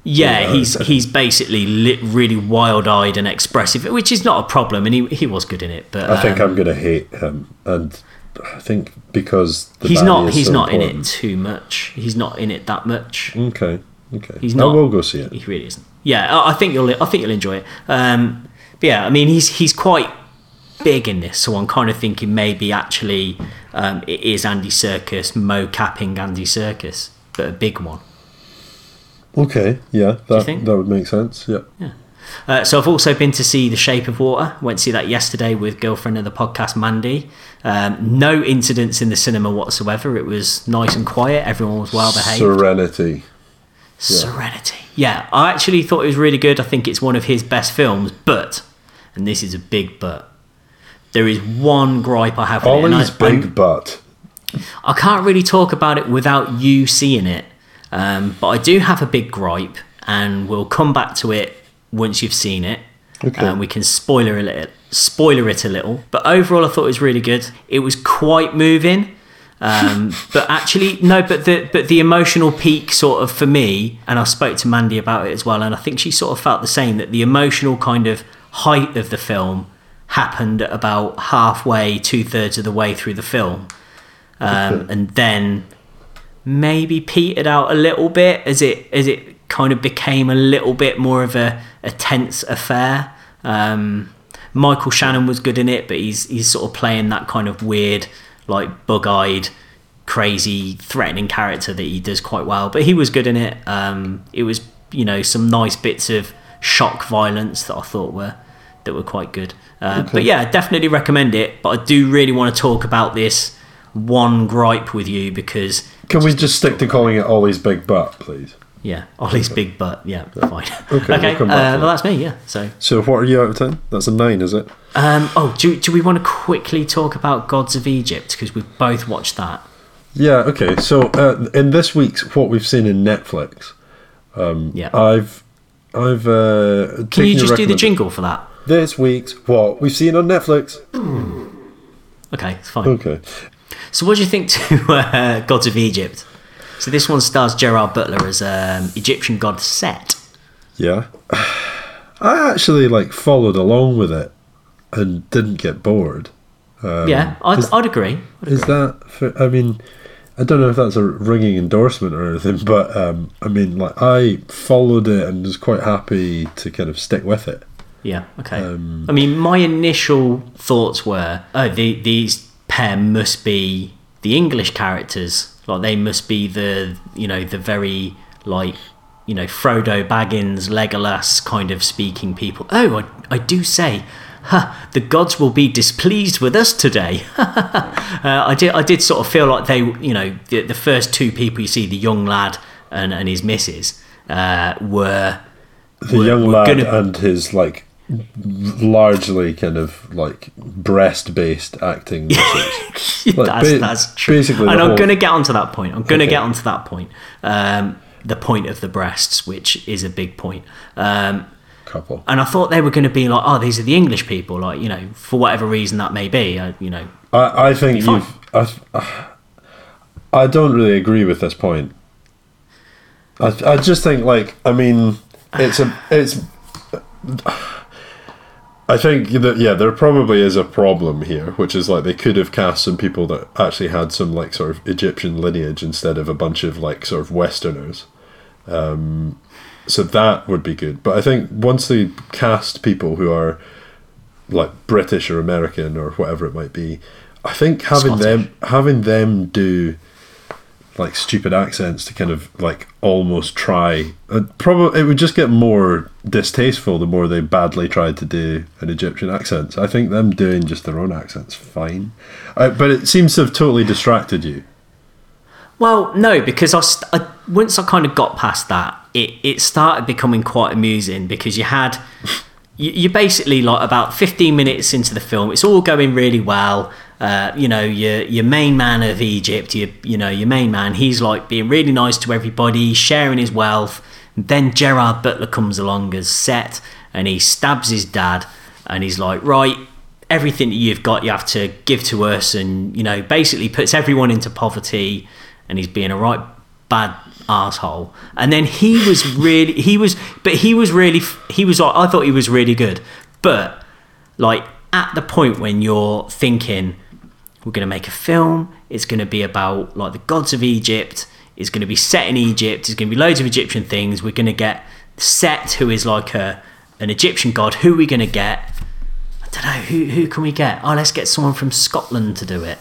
Speaker 1: Yeah,
Speaker 2: Yeah,
Speaker 1: he's he's basically lit, really wild-eyed and expressive, which is not a problem, and he he was good in it. But
Speaker 2: I think
Speaker 1: um,
Speaker 2: I'm going to hate him, and I think because the
Speaker 1: he's not he's
Speaker 2: so
Speaker 1: not in it too much. He's not in it that much.
Speaker 2: Okay, okay.
Speaker 1: He's
Speaker 2: I
Speaker 1: not.
Speaker 2: will go see it.
Speaker 1: He really isn't. Yeah, I I think you'll I think you'll enjoy it. Um, but yeah, I mean he's he's quite big in this, so I'm kind of thinking maybe actually um, it is Andy Serkis mo-capping Andy Serkis, but a big one.
Speaker 2: Okay, yeah, that
Speaker 1: think?
Speaker 2: that would make sense. Yeah. Yeah.
Speaker 1: Uh, so I've also been to see The Shape of Water. Went to see that yesterday with girlfriend of the podcast Mandy. Um, no incidents in the cinema whatsoever. It was nice and quiet. Everyone was well behaved.
Speaker 2: Serenity.
Speaker 1: Serenity. Yeah, I actually thought it was really good. I think it's one of his best films. But, and this is a big but, there is one gripe I have. with it, and
Speaker 2: Ollie's
Speaker 1: I,
Speaker 2: big butt.
Speaker 1: I can't really talk about it without you seeing it. Um, but I do have a big gripe, and we'll come back to it once you've seen it.
Speaker 2: Okay.
Speaker 1: And we can spoiler a little, spoiler it a little. But overall, I thought it was really good. It was quite moving. Um, but actually, no. But the but the emotional peak, sort of for me, and I spoke to Mandy about it as well, and I think she sort of felt the same. That the emotional kind of height of the film happened at about halfway, two thirds of the way through the film, um, and then maybe petered out a little bit as it as it kind of became a little bit more of a, a tense affair. Um, Michael Shannon was good in it, but he's he's sort of playing that kind of weird, like bug-eyed, crazy, threatening character that he does quite well. But he was good in it. Um, it was you know some nice bits of shock violence that I thought were that were quite good. Uh, But yeah, definitely recommend it. But I do really want to talk about this one gripe with you because
Speaker 2: Can we just stick to calling it Ollie's Big Butt, please?
Speaker 1: Yeah, Ollie's big butt. Yeah, fine.
Speaker 2: Okay,
Speaker 1: Okay,
Speaker 2: we'll
Speaker 1: uh, well that's me. Yeah. So,
Speaker 2: So what are you out of 10? That's a 9, is it?
Speaker 1: um, oh, do do we want to quickly talk about Gods of Egypt because we've both watched that?
Speaker 2: Yeah, okay. So uh, in this week's What We've Seen in Netflix,
Speaker 1: Yeah.
Speaker 2: I've I've uh,
Speaker 1: Can you just do the jingle for that?
Speaker 2: This week's What We've Seen on Netflix.
Speaker 1: Okay, it's fine.
Speaker 2: Okay.
Speaker 1: So, what do you think to uh, Gods of Egypt? So, this one stars Gerard Butler as um, Egyptian god Set.
Speaker 2: Yeah. I actually like followed along with it and didn't get bored.
Speaker 1: yeah, I'd,
Speaker 2: is-
Speaker 1: I'd agree.
Speaker 2: Is that? For, I mean, I don't know if that's a ringing endorsement or anything, but um, I mean, like I followed it and was quite happy to kind of stick with it.
Speaker 1: Yeah, okay.
Speaker 2: Um,
Speaker 1: I mean, my initial thoughts were, oh, the, these pair must be the English characters. Like, they must be the, you know, the very, like, you know, Frodo Baggins, Legolas kind of speaking people. Oh, I, I do say, ha, the gods will be displeased with us today. uh, I did, I did sort of feel like they, you know, the, the first two people you see, the young lad and, and his missus, uh, were
Speaker 2: The
Speaker 1: We're-
Speaker 2: young
Speaker 1: we're
Speaker 2: lad
Speaker 1: gonna-
Speaker 2: and his like largely kind of like breast-based acting. muscles. Like,
Speaker 1: that's,
Speaker 2: ba-
Speaker 1: that's true.
Speaker 2: basically
Speaker 1: and I'm
Speaker 2: whole-
Speaker 1: going to get onto that point. I'm going to
Speaker 2: Okay.
Speaker 1: get onto that point. Um, the point of the breasts, which is a big point. Um,
Speaker 2: couple.
Speaker 1: and I thought they were going to be like, oh, these are the English people, like you know, for whatever reason that may be. Uh, you know,
Speaker 2: I, I think you've. I, I don't really agree with this point. I, I just think like I mean it's a it's. I think that yeah, there probably is a problem here, which is like they could have cast some people that actually had some like sort of Egyptian lineage instead of a bunch of like sort of Westerners. Um, so that would be good. But I think once they cast people who are like British or American or whatever it might be, I think having them having them do like stupid accents to kind of like almost try uh, probably it would just get more distasteful the more they badly tried to do an Egyptian accent. So I think them doing just their own accents fine, uh, but it seems to have totally distracted you.
Speaker 1: Well, no, because I, st- I once I kind of got past that, it, it started becoming quite amusing because you had you, you basically like about 15 minutes into the film, it's all going really well. Uh, you know, your your main man of Egypt, your you know your main man, he's like being really nice to everybody, sharing his wealth. Then Gerard Butler comes along as Set, and he stabs his dad, and he's like, right, everything that you've got, you have to give to us, and you know, basically puts everyone into poverty, and he's being a right bad asshole. And then he was really, he was, but he was really, he was. like I thought he was really good, but like at the point when you're thinking we're going to make a film. It's going to be about like the gods of egypt. It's going to be set in egypt. There's going to be loads of egyptian things. We're going to get set who is like a an egyptian god. Who are we going to get? I don't know. Who, who can we get? Oh let's get someone from scotland to do it.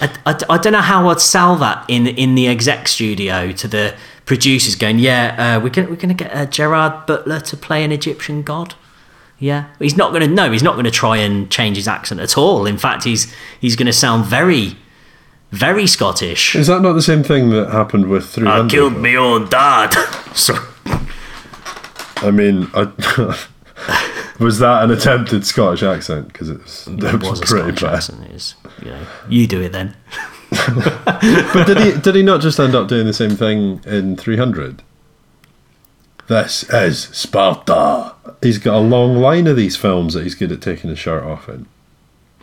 Speaker 1: I, I, I don't know how I'd sell that in in the exec studio to the producers going yeah uh, we're going we're going to get uh, Gerard Butler to play an Egyptian god yeah, he's not going to. No, he's not going to try and change his accent at all. In fact, he's he's going to sound very, very Scottish.
Speaker 2: Is that not the same thing that happened with 300?
Speaker 1: I killed my own dad. so,
Speaker 2: I mean, I, was that an attempted Scottish accent? Because it was,
Speaker 1: it
Speaker 2: it
Speaker 1: was
Speaker 2: was
Speaker 1: a
Speaker 2: pretty
Speaker 1: Scottish
Speaker 2: bad.
Speaker 1: accent. It is, you know, you do it then.
Speaker 2: But did he did he not just end up doing the same thing in 300? This is Sparta. He's got a long line of these films that he's good at taking his shirt off in.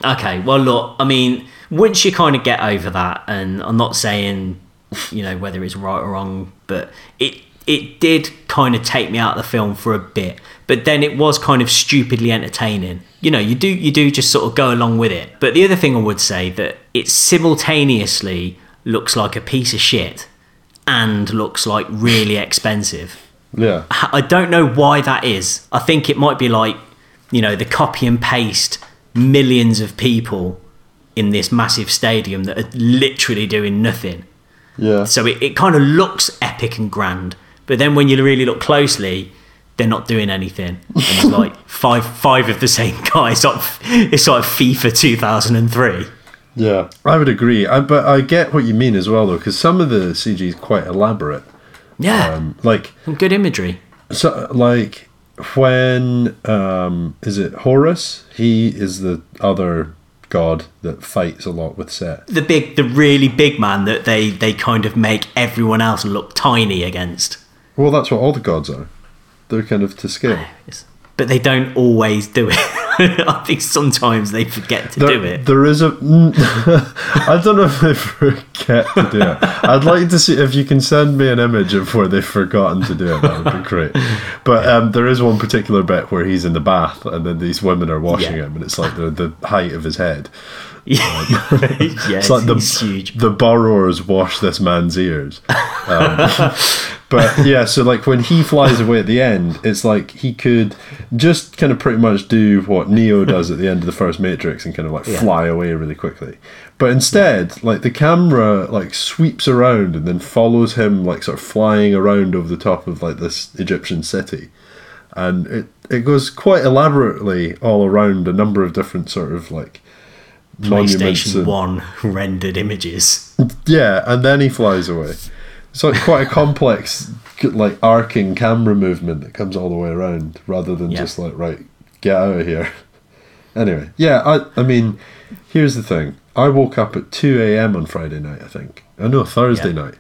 Speaker 1: Okay, well, look, I mean, once you kind of get over that, and I'm not saying, you know, whether it's right or wrong, but it it did kind of take me out of the film for a bit. But then it was kind of stupidly entertaining. You know, you do you do just sort of go along with it. But the other thing I would say that it simultaneously looks like a piece of shit and looks like really expensive.
Speaker 2: Yeah.
Speaker 1: I don't know why that is. I think it might be like, you know, the copy and paste millions of people in this massive stadium that are literally doing nothing.
Speaker 2: Yeah.
Speaker 1: So it, it kind of looks epic and grand, but then when you really look closely, they're not doing anything. And it's like five five of the same guys. Like it's like FIFA 2003.
Speaker 2: Yeah, I would agree. I, but I get what you mean as well, though, because some of the CG is quite elaborate.
Speaker 1: Yeah,
Speaker 2: Um, like,
Speaker 1: good imagery.
Speaker 2: so, like when um, is it Horus? He is the other god that fights a lot with Set.
Speaker 1: The big, the really big man that they they kind of make everyone else look tiny against.
Speaker 2: Well, that's what all the gods are. They're kind of to scale.
Speaker 1: But they don't always do it. I think sometimes they forget to do it.
Speaker 2: there is a. I don't know if they forget to do it. I'd like to see if you can send me an image of where they've forgotten to do it. That would be great. But um, there is one particular bit where he's in the bath and then these women are washing
Speaker 1: Yeah.
Speaker 2: him, and it's like the the height of his head.
Speaker 1: yeah,
Speaker 2: It's like the
Speaker 1: huge.
Speaker 2: the borrowers wash this man's ears. Um, but yeah, so like when he flies away at the end, it's like he could just kind of pretty much do what Neo does at the end of the first Matrix and kind of like fly away really quickly. But instead, like the camera like sweeps around and then follows him like sort of flying around over the top of like this Egyptian city. And it, it goes quite elaborately all around a number of different sort of like
Speaker 1: PlayStation
Speaker 2: and-
Speaker 1: One rendered images.
Speaker 2: yeah, and then he flies away. So it's like quite a complex, like arcing camera movement that comes all the way around, rather than
Speaker 1: Yeah.
Speaker 2: just like right, get out of here. Anyway, yeah, I, I mean, here's the thing. I woke up at two a.m. on Friday night. I think. I know Thursday
Speaker 1: Yeah.
Speaker 2: night,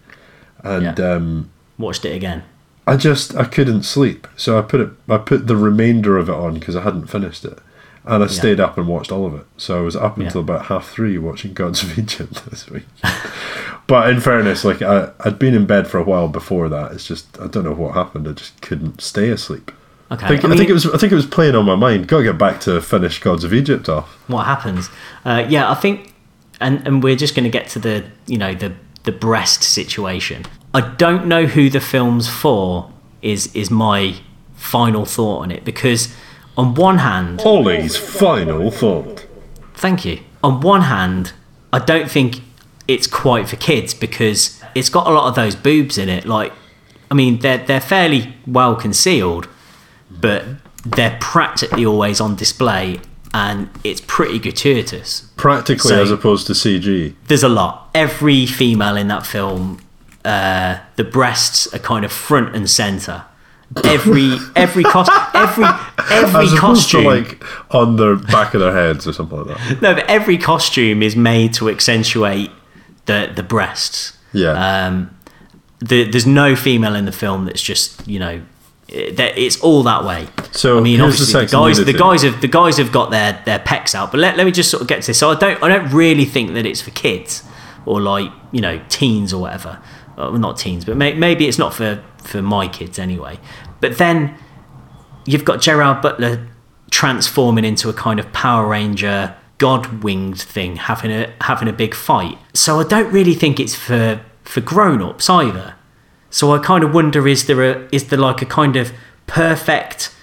Speaker 2: and
Speaker 1: Yeah.
Speaker 2: um,
Speaker 1: Watched it again.
Speaker 2: I just I couldn't sleep, so I put it. I put the remainder of it on because I hadn't finished it, and I stayed up and watched all of it. So I was up
Speaker 1: Yeah.
Speaker 2: until about half three watching Gods of Egypt this week. but in fairness, like I, I'd been in bed for a while before that. It's just I don't know what happened. I just couldn't stay asleep.
Speaker 1: Okay,
Speaker 2: I think, I
Speaker 1: mean,
Speaker 2: think it was I think it was playing on my mind. Got to get back to finish Gods of Egypt off.
Speaker 1: what happens. Uh, yeah, I think, and and we're just going to get to the you know the the breast situation. I don't know who the film's for. Is is my final thought on it because on one hand,
Speaker 2: Ollie's final thought.
Speaker 1: thank you. On one hand, I don't think it's quite for kids because it's got a lot of those boobs in it. Like, I mean, they're they're fairly well concealed, but they're practically always on display, and it's pretty gratuitous.
Speaker 2: Practically
Speaker 1: So-
Speaker 2: as opposed to CG.
Speaker 1: there's a lot. Every female in that film, uh, the breasts are kind of front and center. Every every cost every every
Speaker 2: As
Speaker 1: costume
Speaker 2: like on the back of their heads or something like that.
Speaker 1: no, but every costume is made to accentuate the the breasts.
Speaker 2: Yeah.
Speaker 1: Um, the, there's no female in the film that's just you know, that- it's all that way.
Speaker 2: So
Speaker 1: I mean,
Speaker 2: the
Speaker 1: obviously the,
Speaker 2: and
Speaker 1: guys the guys have the guys have got their their pecs out. But let, let me just sort of get to this. So I don't I don't really think that it's for kids or like you know teens or whatever. Well, not teens, but may, maybe it's not for for my kids anyway. But then you've got Gerard Butler transforming into a kind of Power Ranger god winged thing, having a having a big fight. So I don't really think it's for for grown ups either. So I kind of wonder is there a is there like a kind of perfect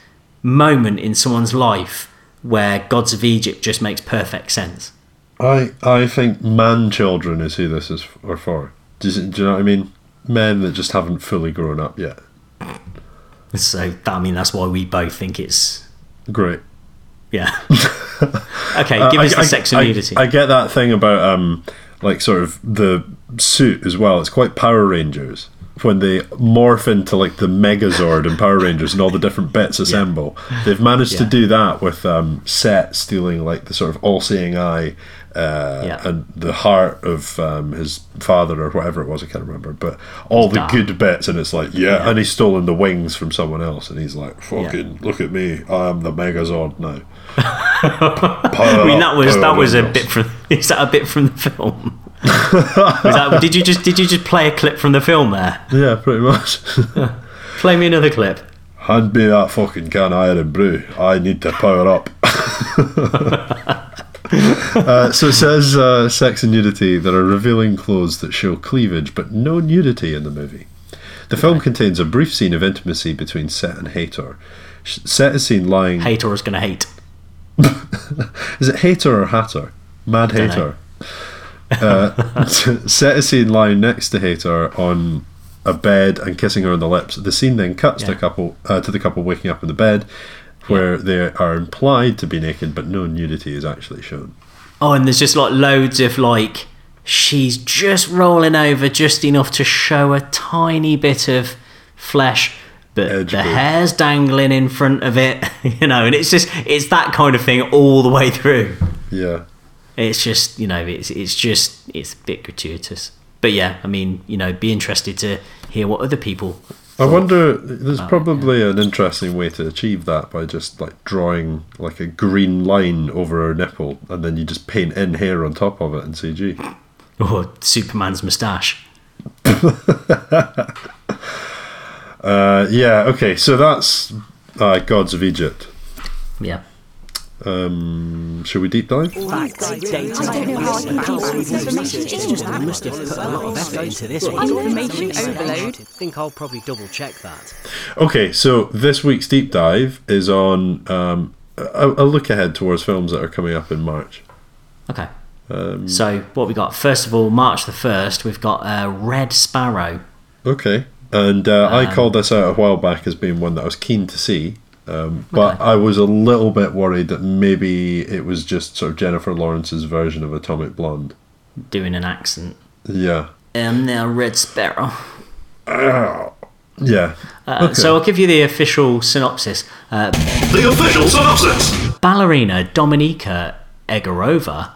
Speaker 1: moment in someone's life where Gods of Egypt just makes perfect sense?
Speaker 2: I I think man children is who this is for. Do you, do you know what I mean? Men that just haven't fully grown up yet.
Speaker 1: So I mean that's why we both think it's
Speaker 2: Great.
Speaker 1: yeah. okay,
Speaker 2: Uh,
Speaker 1: give
Speaker 2: I-
Speaker 1: us the
Speaker 2: I-
Speaker 1: sex
Speaker 2: I,
Speaker 1: and nudity.
Speaker 2: I get that thing about um like sort of the suit as well. It's quite Power Rangers when they morph into like the Megazord and Power Rangers and all the different bits assemble. They've managed to do that with um Set stealing like the sort of all-seeing eye. Uh,
Speaker 1: Yeah.
Speaker 2: and the heart of um, his father or whatever it was, I can't remember. But all the good bits, and it's like, yeah,
Speaker 1: Yeah.
Speaker 2: and he's stolen the wings from someone else, and he's like, fucking, look at me, I am the Megazord now.
Speaker 1: I mean, that was that was a bit from. Is that a bit from the film? That, did you just did you just play a clip from the film there?
Speaker 2: Yeah, pretty much.
Speaker 1: Play me another clip.
Speaker 2: Hand me that fucking can of Irn-Bru. I need to power up. uh, so it says uh, sex and nudity. There are revealing clothes that show cleavage, but no nudity in the movie. The film contains a brief scene of intimacy between Set and Hathor. Set is seen lying.
Speaker 1: Hater is gonna hate.
Speaker 2: Is it Hathor or Hatter? Mad
Speaker 1: Dunno.
Speaker 2: Uh, Set is seen lying next to Hathor on a bed and kissing her on the lips. The scene then cuts to
Speaker 1: Yeah.
Speaker 2: a couple uh, to the couple waking up in the bed, where they are implied to be naked, but no nudity is actually shown.
Speaker 1: Oh, and there's just like loads of like she's just rolling over just enough to show a tiny bit of flesh, but
Speaker 2: Edge
Speaker 1: the
Speaker 2: bit.
Speaker 1: hair's dangling in front of it, you know, and it's just it's that kind of thing all the way through.
Speaker 2: Yeah.
Speaker 1: It's just you know it's it's just it's a bit gratuitous. But yeah, I mean you know be interested to hear what other people.
Speaker 2: I wonder. There's
Speaker 1: Oh,
Speaker 2: probably an interesting way to achieve that by just like drawing like a green line over her nipple, and then you just paint in hair on top of it in CG.
Speaker 1: Or Superman's moustache.
Speaker 2: Uh, yeah. Okay. So that's uh, Gods of Egypt.
Speaker 1: Yeah.
Speaker 2: Um, should we deep dive?
Speaker 7: Facts, data, It's just I must have put a lot of effort into this one.
Speaker 8: Information overload.
Speaker 7: I think I'll probably double check that.
Speaker 2: Okay, so this week's deep dive is on um, a, a look ahead towards films that are coming up in March.
Speaker 1: Okay.
Speaker 2: Um,
Speaker 1: So what we got? First of all, March the first, we've got uh, Red Sparrow.
Speaker 2: Okay, and uh,
Speaker 1: Um,
Speaker 2: I called this out a while back as being one that I was keen to see, um, but
Speaker 1: Okay.
Speaker 2: I was a little bit worried that maybe it was just sort of Jennifer Lawrence's version of Atomic Blonde.
Speaker 1: doing an accent.
Speaker 2: Yeah,
Speaker 1: Um, now Red Sparrow.
Speaker 2: yeah.
Speaker 1: Uh, So I'll give you the official synopsis. Uh,
Speaker 6: The official synopsis.
Speaker 1: ballerina Dominika Egorova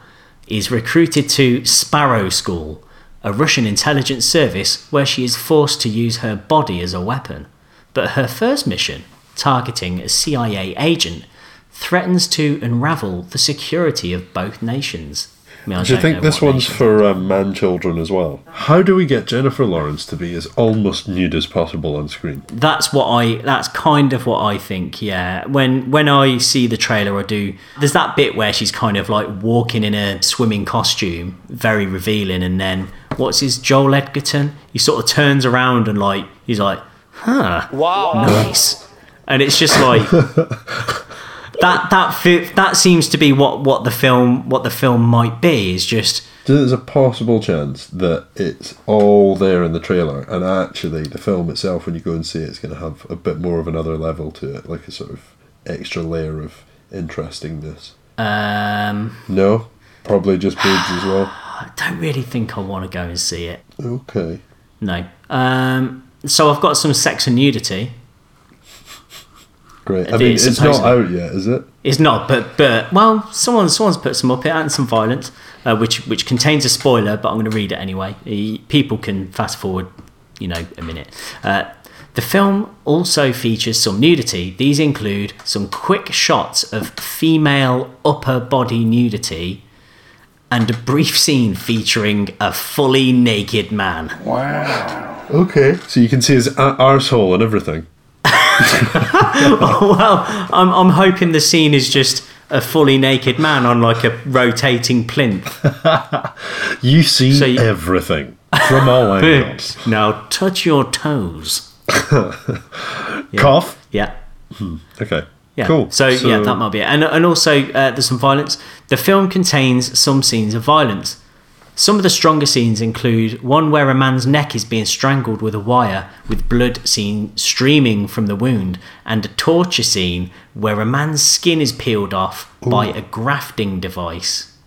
Speaker 1: is recruited to Sparrow School, a Russian intelligence service where she is forced to use her body as a weapon. But her first mission, targeting a CIA agent, threatens to unravel the security of both nations. I mean, I
Speaker 2: Do you think this one's for um, man children as well? How do we get Jennifer Lawrence to be as almost nude as possible on screen?
Speaker 1: That's what I. That's kind of what I think. Yeah. When when I see the trailer, I do. There's that bit where she's kind of like walking in a swimming costume, very revealing, and then what's his Joel Edgerton? He sort of turns around and like he's like, huh, wow, nice, and it's just like. That that fi- that seems to be what, what the film what the film might be is just
Speaker 2: there's a possible chance that it's all there in the trailer, and actually the film itself, when you go and see it, it's going to have a bit more of another level to it, like a sort of extra layer of interestingness.
Speaker 1: um
Speaker 2: No, probably just boobs as well.
Speaker 1: I don't really think I want to go and see it.
Speaker 2: Okay.
Speaker 1: No. Um, so I've got some sex and nudity.
Speaker 2: Great. I mean, it's not out yet, is it?
Speaker 1: It's not, but but well, someone someone's put some up here and some violence, uh, which which contains a spoiler, but I'm going to read it anyway. People can fast forward, you know, a minute. Uh, the film also features some nudity. These include some quick shots of female upper body nudity and a brief scene featuring a fully naked man. Wow.
Speaker 2: Okay. So you can see his arsehole and everything.
Speaker 1: well, I'm, I'm hoping the scene is just a fully naked man on like a rotating plinth.
Speaker 2: You see
Speaker 1: So you-
Speaker 2: everything from all angles.
Speaker 1: now touch your toes.
Speaker 2: Cough.
Speaker 1: Yeah.
Speaker 2: Okay.
Speaker 1: Yeah.
Speaker 2: Cool.
Speaker 1: So, yeah, that might be it. And and also uh, there's some violence. The film contains some scenes of violence. Some of the stronger scenes include one where a man's neck is being strangled with a wire, with blood seen streaming from the wound, and a torture scene where a man's skin is peeled off by a grafting device.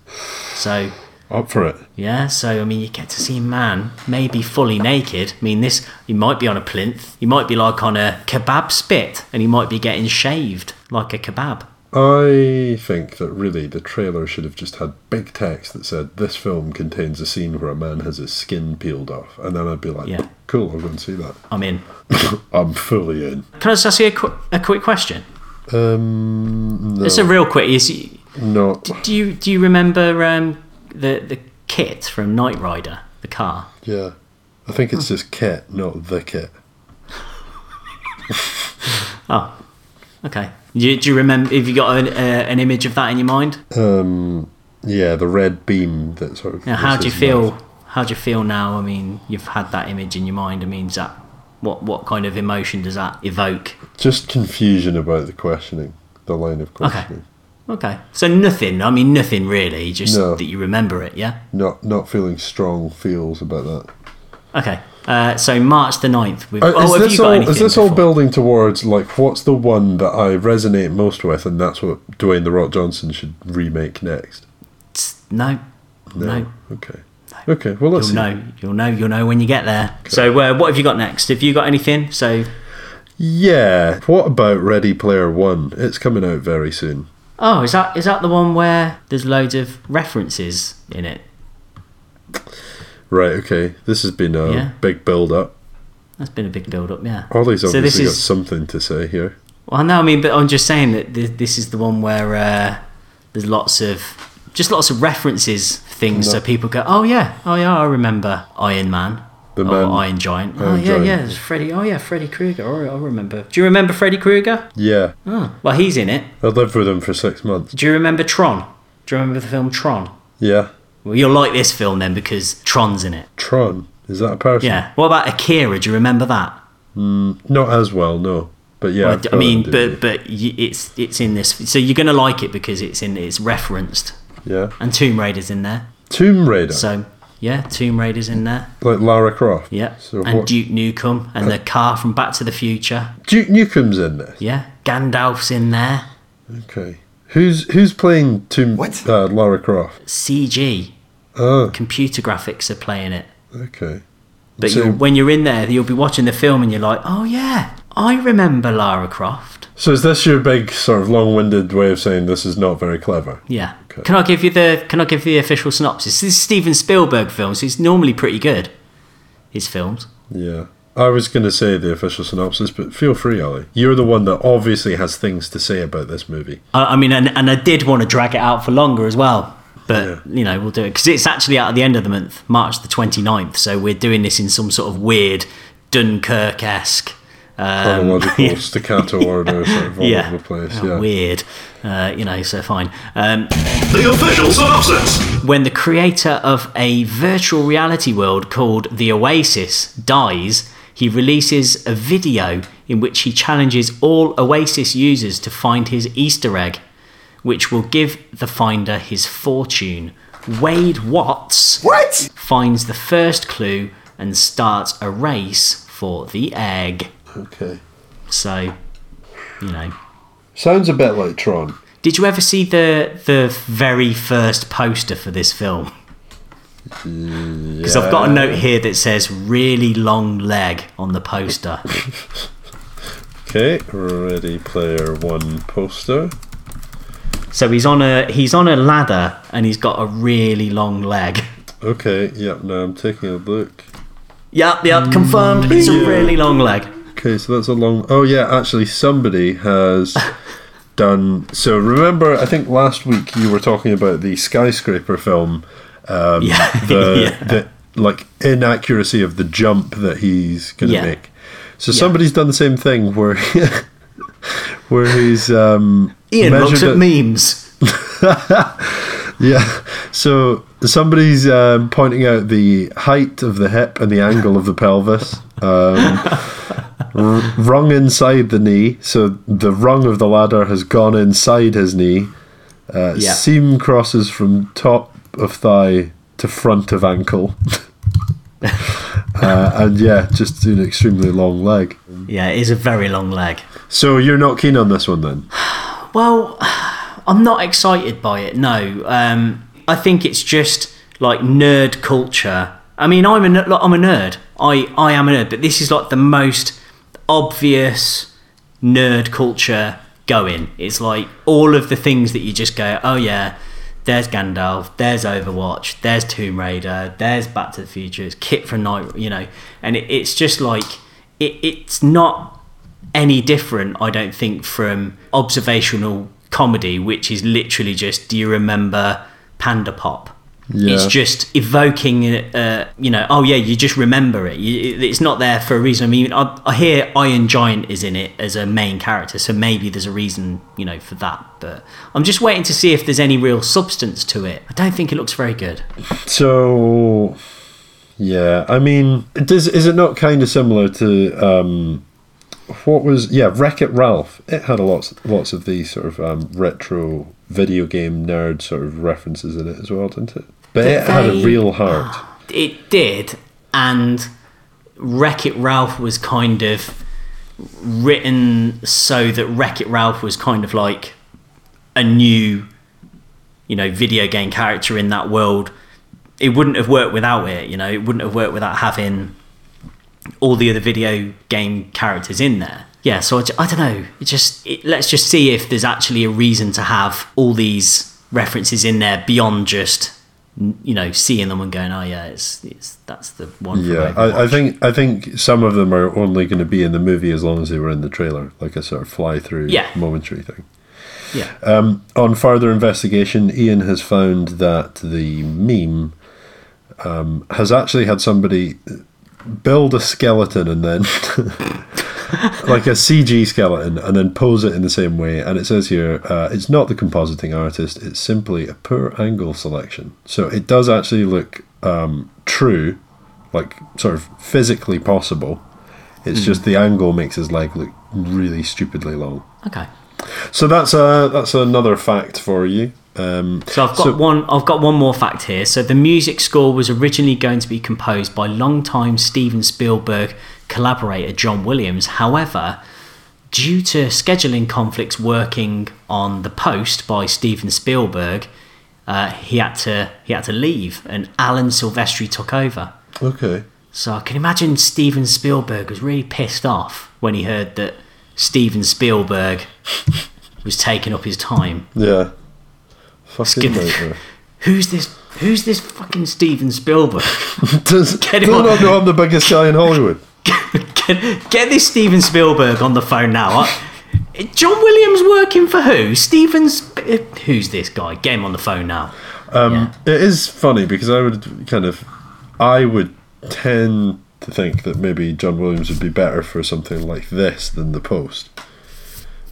Speaker 1: So
Speaker 2: up for it.
Speaker 1: Yeah, so I mean, you get to see a man maybe fully naked. I mean, this he might be on a plinth, he might be like on a kebab spit, and he might be getting shaved like a kebab.
Speaker 2: I think that really the trailer should have just had big text that said this film contains a scene where a man has his skin peeled off, and then I'd be like,
Speaker 1: Yeah.
Speaker 2: cool, I'll go and see that.
Speaker 1: I'm in.
Speaker 2: I'm fully in.
Speaker 1: Can I just ask you a, qu- a quick question?
Speaker 2: Um, no.
Speaker 1: It's a real quick. Is
Speaker 2: No.
Speaker 1: Do you do you remember um, the the kit from Knight Rider, the car?
Speaker 2: Yeah. I think it's just kit, not the kit.
Speaker 1: Oh, okay. Do you, do you remember? Have you got an, uh, an image of that in your mind?
Speaker 2: Um, yeah, the red beam that sort of.
Speaker 1: Now, how do you feel? How do you feel now? I mean, you've had that image in your mind. I mean, is that what what kind of emotion does that evoke?
Speaker 2: Just confusion about the questioning, the line of
Speaker 1: Okay.
Speaker 2: questioning.
Speaker 1: Okay, so nothing. I mean, nothing really. Just
Speaker 2: No.
Speaker 1: that you remember it. Yeah.
Speaker 2: Not not feeling strong feels about that.
Speaker 1: Okay. Uh, so March the 9th. We've,
Speaker 2: Uh,
Speaker 1: oh,
Speaker 2: is
Speaker 1: have
Speaker 2: this
Speaker 1: you got
Speaker 2: all?
Speaker 1: anything
Speaker 2: Is this all building towards like what's the one that I resonate most with, and that's what Dwayne the Rock Johnson should remake next?
Speaker 1: No. No.
Speaker 2: Okay. Okay. Well, let's
Speaker 1: You'll
Speaker 2: see.
Speaker 1: know. You'll know. You'll know when you get there. So, uh, what have you got next? Have you got anything? So,
Speaker 2: Yeah. What about Ready Player One? It's coming out very soon.
Speaker 1: oh, is that is that the one where there's loads of references in it?
Speaker 2: Right. Okay. This has been a
Speaker 1: Yeah.
Speaker 2: big build up.
Speaker 1: That's been a big build up. Yeah.
Speaker 2: Ollie's
Speaker 1: So this
Speaker 2: obviously got
Speaker 1: is-
Speaker 2: something to say here.
Speaker 1: Well, no, I mean, but I'm just saying that this, this is the one where uh, there's lots of just lots of references things, so people go, oh yeah, oh yeah, I remember Iron Man.
Speaker 2: The
Speaker 1: or
Speaker 2: man-
Speaker 1: Iron Giant. oh yeah,
Speaker 2: Giant.
Speaker 1: yeah, it's Freddy. Oh yeah, Freddy Krueger. Oh, I remember. Do you remember Freddy Krueger?
Speaker 2: Yeah.
Speaker 1: Oh, well, he's in it.
Speaker 2: I lived with him for six months.
Speaker 1: Do you remember Tron? Do you remember the film Tron?
Speaker 2: Yeah.
Speaker 1: Well, you'll like this film then because Tron's in it.
Speaker 2: Tron. Is that a person?
Speaker 1: Yeah. What about Akira? Do you remember that?
Speaker 2: Mm, not as well, no. But yeah.
Speaker 1: Well, I mean, but but it's it's in this, so you're gonna like it because it's in it's referenced,
Speaker 2: yeah.
Speaker 1: and Tomb Raider's in there.
Speaker 2: Tomb Raider.
Speaker 1: So yeah, Tomb Raider's in there.
Speaker 2: like Lara Croft.
Speaker 1: Yeah,
Speaker 2: So
Speaker 1: and
Speaker 2: what?
Speaker 1: Duke Nukem and the uh, car from Back to the Future.
Speaker 2: Duke Nukem's in there.
Speaker 1: Yeah, Gandalf's in there.
Speaker 2: Okay. Who's who's playing Tomb
Speaker 8: What?
Speaker 2: Uh, Lara Croft?
Speaker 1: CG
Speaker 2: Oh,
Speaker 1: computer graphics are playing it.
Speaker 2: okay.
Speaker 1: But
Speaker 2: So-
Speaker 1: you'll, when you're in there, you'll be watching the film and you're like, oh yeah, I remember Lara Croft.
Speaker 2: So is this your big sort of long-winded way of saying this is not very clever?
Speaker 1: Yeah.
Speaker 2: Okay.
Speaker 1: Can I give you the Can I give you the official synopsis? This is Steven Spielberg films. He's normally pretty good. His films.
Speaker 2: Yeah. I was going to say the official synopsis, but feel free, Ollie. You're the one that obviously has things to say about this movie.
Speaker 1: I, I mean, and, and I did want to drag it out for longer as well. But,
Speaker 2: Yeah.
Speaker 1: you know, we'll do it. Because it's actually out at the end of the month, March the 29th. So we're doing this in some sort of weird Dunkirk esque. Um,
Speaker 2: Chronological staccato order, sort of all
Speaker 1: yeah.
Speaker 2: over the place.
Speaker 1: Oh,
Speaker 2: Yeah.
Speaker 1: Weird. Uh, you know, so fine. Um,
Speaker 6: The official synopsis.
Speaker 1: when the creator of a virtual reality world called The Oasis dies, he releases a video in which he challenges all Oasis users to find his Easter egg, which will give the finder his fortune. Wade Watts
Speaker 8: What?
Speaker 1: finds the first clue and starts a race for the egg.
Speaker 2: Okay.
Speaker 1: So, you know.
Speaker 2: Sounds a bit like Tron.
Speaker 1: Did you ever see the the very first poster for this film? Because I've got a note here that says "really long leg" on the poster.
Speaker 2: Okay, Ready Player One poster.
Speaker 1: so he's on a he's on a ladder and he's got a really long leg.
Speaker 2: Okay, yep, now I'm taking a look.
Speaker 1: Yep, yep, confirmed. It's a really long leg.
Speaker 2: Okay, so that's a long. Oh, yeah, actually, somebody has done. So remember, I think last week you were talking about the skyscraper film. Um,
Speaker 1: Yeah,
Speaker 2: The,
Speaker 1: yeah.
Speaker 2: the like inaccuracy of the jump that he's going to
Speaker 1: Yeah.
Speaker 2: make. So somebody's done the same thing where where he's um,
Speaker 1: Ian looks
Speaker 2: measured
Speaker 1: at memes.
Speaker 2: Yeah. So somebody's um, pointing out the height of the hip and the angle of the pelvis. Um, r- rung inside the knee, so the rung of the ladder has gone inside his knee. Uh,
Speaker 1: Yeah.
Speaker 2: Seam crosses from top of thigh to front of ankle. uh, and yeah, just an extremely long leg.
Speaker 1: Yeah, it is a very long leg.
Speaker 2: So you're not keen on this one then?
Speaker 1: Well, I'm not excited by it. No, um, I think it's just like nerd culture. I mean, I'm a like, I'm a nerd. I I am a nerd, but this is like the most obvious nerd culture going. It's like all of the things that you just go, oh yeah. There's Gandalf. There's Overwatch. There's Tomb Raider. There's Back to the Future. It's Kit from Knight. You know, and it, it's just like it, it's not any different, I don't think, from observational comedy, which is literally just, do you remember Panda Pop?
Speaker 2: Yeah.
Speaker 1: It's just evoking, uh, you know, oh yeah, you just remember it. You, it's not there for a reason. I mean, I, I hear Iron Giant is in it as a main character, so maybe there's a reason, you know, for that. But I'm just waiting to see if there's any real substance to it. I don't think it looks very good.
Speaker 2: So, yeah, I mean, does is it not kind of similar to um, what was yeah Wreck It Ralph? It had a lots lots of these sort of um, retro video game nerd sort of references in it as well, didn't it? But it had a real ah, heart.
Speaker 1: It did, and Wreck It Ralph was kind of written so that Wreck It Ralph was kind of like a new, you know, video game character in that world. It wouldn't have worked without it, you know, it wouldn't have worked without having all the other video game characters in there. Yeah, so I, I don't know. It just it, let's just see if there's actually a reason to have all these references in there beyond just you know seeing them and going, oh yeah, it's, it's that's the one.
Speaker 2: Yeah, I, I think I think some of them are only going to be in the movie as long as they were in the trailer, like a sort of fly through
Speaker 1: Yeah.
Speaker 2: momentary thing.
Speaker 1: yeah.
Speaker 2: On further investigation, Ian has found that the meme um, has actually had somebody build a skeleton and then, like a CG skeleton, and then pose it in the same way. And it says here, uh, it's not the compositing artist, it's simply a poor angle selection. So it does actually look um, true, like sort of physically possible. It's just the angle makes his leg look really stupidly long.
Speaker 1: Okay.
Speaker 2: So that's uh that's another fact for you. Um,
Speaker 1: So I've got one. I've got one more fact here. So the music score was originally going to be composed by longtime Steven Spielberg collaborator John Williams. However, due to scheduling conflicts working on the post by Steven Spielberg, uh, he had to he had to leave, and Alan Silvestri took over.
Speaker 2: Okay.
Speaker 1: So I can imagine Steven Spielberg was really pissed off when he heard that Steven Spielberg was taking up his time.
Speaker 2: Yeah. Fucking nightmare.
Speaker 1: Who's this? Who's this fucking Steven Spielberg?
Speaker 2: Does
Speaker 1: Get
Speaker 2: do
Speaker 1: him
Speaker 2: you
Speaker 1: on.
Speaker 2: not know I'm the biggest guy in Hollywood?
Speaker 1: get, get this Steven Spielberg on the phone now. John Williams working for who? Steven's. Who's this guy? Get him on the phone now.
Speaker 2: Um, It is funny because I would kind of, I would tend to think that maybe John Williams would be better for something like this than the Post.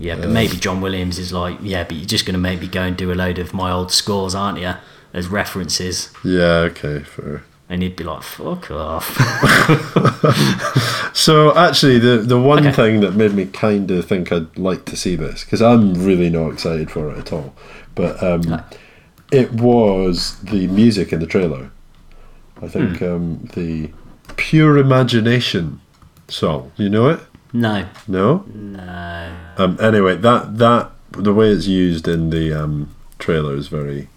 Speaker 1: Yeah, but maybe John Williams is like, yeah, but you're just going to make me go and do a load of my old scores, aren't you? As references.
Speaker 2: Yeah. Okay. Fair.
Speaker 1: And he'd be like, fuck off.
Speaker 2: So actually, the the one
Speaker 1: Okay.
Speaker 2: thing that made me kind of think I'd like to see this because I'm really not excited for it at all, but um,
Speaker 1: No.
Speaker 2: it was the music in the trailer. I think
Speaker 1: Hmm.
Speaker 2: um, the Pure Imagination song. You know it?
Speaker 1: No.
Speaker 2: No.
Speaker 1: No.
Speaker 2: Um, anyway, that that the way it's used in the um, trailer is very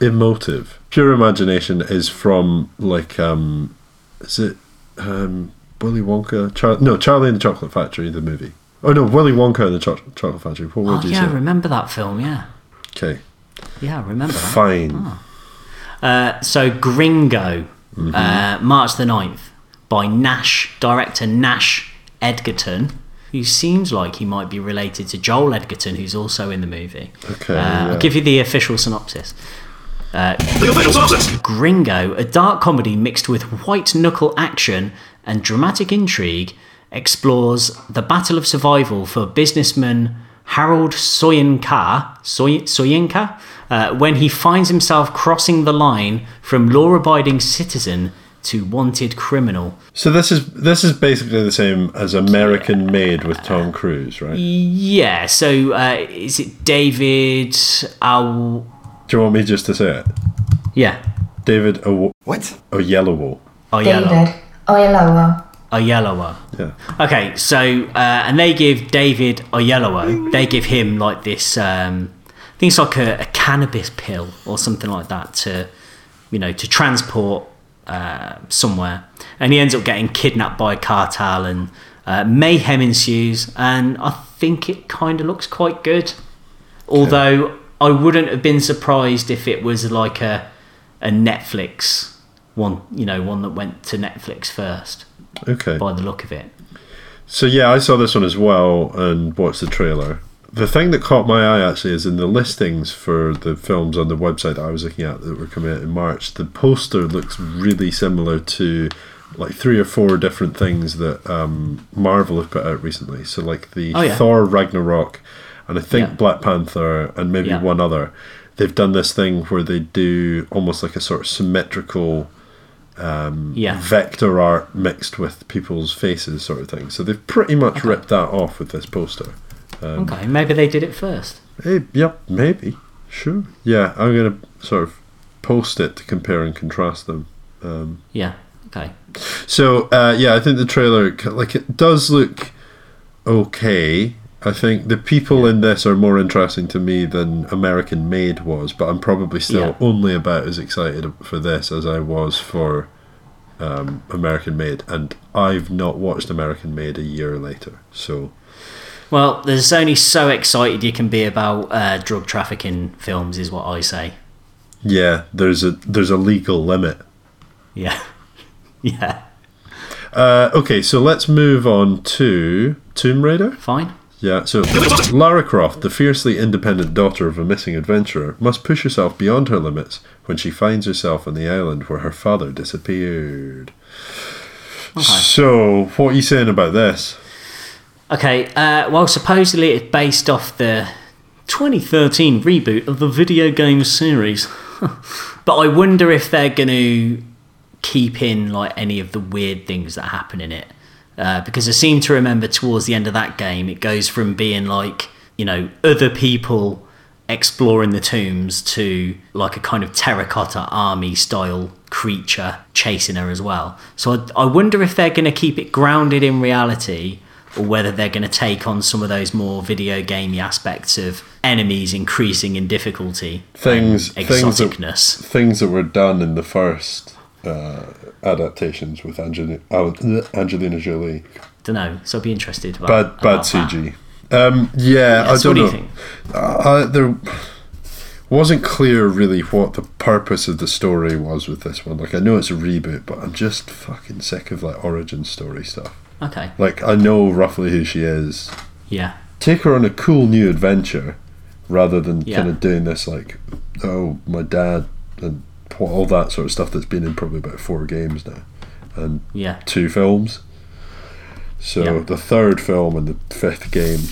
Speaker 2: emotive. Pure Imagination is from like um, is it um, Willy Wonka? Char- no, Charlie and the Chocolate Factory, the movie. Oh no, Willy Wonka and the Cho- Chocolate Factory. What would
Speaker 1: Oh,
Speaker 2: you
Speaker 1: yeah,
Speaker 2: say?
Speaker 1: remember that film, yeah.
Speaker 2: Okay,
Speaker 1: Yeah, I remember that.
Speaker 2: fine.
Speaker 1: Uh, so Gringo,
Speaker 2: Mm-hmm.
Speaker 1: uh, March the 9th, by Nash, director Nash Edgerton, who seems like he might be related to Joel Edgerton, who's also in the movie.
Speaker 2: Okay,
Speaker 1: Uh,
Speaker 2: yeah.
Speaker 1: I'll give you the official synopsis.
Speaker 6: The official synopsis.
Speaker 1: Gringo, a dark comedy mixed with white knuckle action and dramatic intrigue, explores the battle of survival for businessman Harold Soyinka, Soy, Soyinka uh, when he finds himself crossing the line from law-abiding citizen to wanted criminal.
Speaker 2: So this is this is basically the same as American Made with Tom Cruise, right?
Speaker 1: Yeah, so uh, is it David? Ow-
Speaker 2: Do you want me just to say it?
Speaker 1: yeah,
Speaker 2: David o-
Speaker 8: What?
Speaker 2: Oyelowo.
Speaker 1: Oyello.
Speaker 9: David Oyelowo.
Speaker 1: Oyelowo.
Speaker 2: Yeah.
Speaker 1: Okay, so uh, and they give David Oyelowo, they give him like this, um, I think it's like a, a cannabis pill or something like that to, you know, to transport uh, somewhere, and he ends up getting kidnapped by a cartel, and uh, mayhem ensues, and I think it kind of looks quite good, although I wouldn't have been surprised if it was like a a Netflix one, you know, one that went to Netflix first
Speaker 2: Okay.
Speaker 1: by the look of it.
Speaker 2: So yeah, I saw this one as well and watched the trailer. The thing that caught my eye actually is in the listings for the films on the website that I was looking at that were coming out in March. The poster looks really similar to like three or four different things that um, Marvel have put out recently. So like the
Speaker 1: Oh, yeah.
Speaker 2: Thor Ragnarok, and I think
Speaker 1: Yeah.
Speaker 2: Black Panther, and maybe
Speaker 1: Yeah.
Speaker 2: one other. They've done this thing where they do almost like a sort of symmetrical
Speaker 1: Yeah.
Speaker 2: vector art mixed with people's faces, sort of thing. So they've pretty much ripped that off with this poster.
Speaker 1: Okay, maybe they did it first.
Speaker 2: Yep, maybe, sure. Yeah, I'm gonna sort of post it to compare and contrast them. Um,
Speaker 1: Yeah. Okay.
Speaker 2: so uh, yeah, I think the trailer like it does look okay. I think the people in this are more interesting to me than American Made was, but I'm probably still
Speaker 1: Yeah.
Speaker 2: only about as excited for this as I was for um, American Made, and I've not watched American Made a year later. So
Speaker 1: Well, there's only so excited you can be about uh, drug trafficking films, is what I say.
Speaker 2: yeah, there's a there's a legal limit.
Speaker 1: Yeah. yeah.
Speaker 2: Uh, okay, so let's move on to Tomb Raider.
Speaker 1: Fine.
Speaker 2: Yeah, so Lara Croft, the fiercely independent daughter of a missing adventurer, must push herself beyond her limits when she finds herself on the island where her father disappeared. So, what are you saying about this?
Speaker 1: Okay, uh, well, supposedly it's based off the 2013 reboot of the video game series. but I wonder if they're going to keep in like any of the weird things that happen in it. Uh, because I seem to remember towards the end of that game, it goes from being like, you know, other people exploring the tombs to like a kind of terracotta army style creature chasing her as well. So I, I wonder if they're going to keep it grounded in reality or whether they're going to take on some of those more video gamey aspects of enemies increasing in difficulty,
Speaker 2: Things, things that, things that were done in the first uh, adaptations with Angelina, Angelina Jolie.
Speaker 1: Don't know. So I'd be interested. About,
Speaker 2: Bad, bad
Speaker 1: about.
Speaker 2: CG. Um, yeah,
Speaker 1: Yes,
Speaker 2: I don't
Speaker 1: do
Speaker 2: know.
Speaker 1: you think?
Speaker 2: Uh, there wasn't clear really what the purpose of the story was with this one. Like, I know it's a reboot, but I'm just fucking sick of like origin story stuff.
Speaker 1: Okay.
Speaker 2: Like, I know roughly who she is.
Speaker 1: Yeah.
Speaker 2: Take her on a cool new adventure, rather than
Speaker 1: Yeah.
Speaker 2: kind of doing this like, oh, my dad and all that sort of stuff that's been in probably about four games now, and
Speaker 1: Yeah.
Speaker 2: two films. So
Speaker 1: Yeah.
Speaker 2: the third film and the fifth game,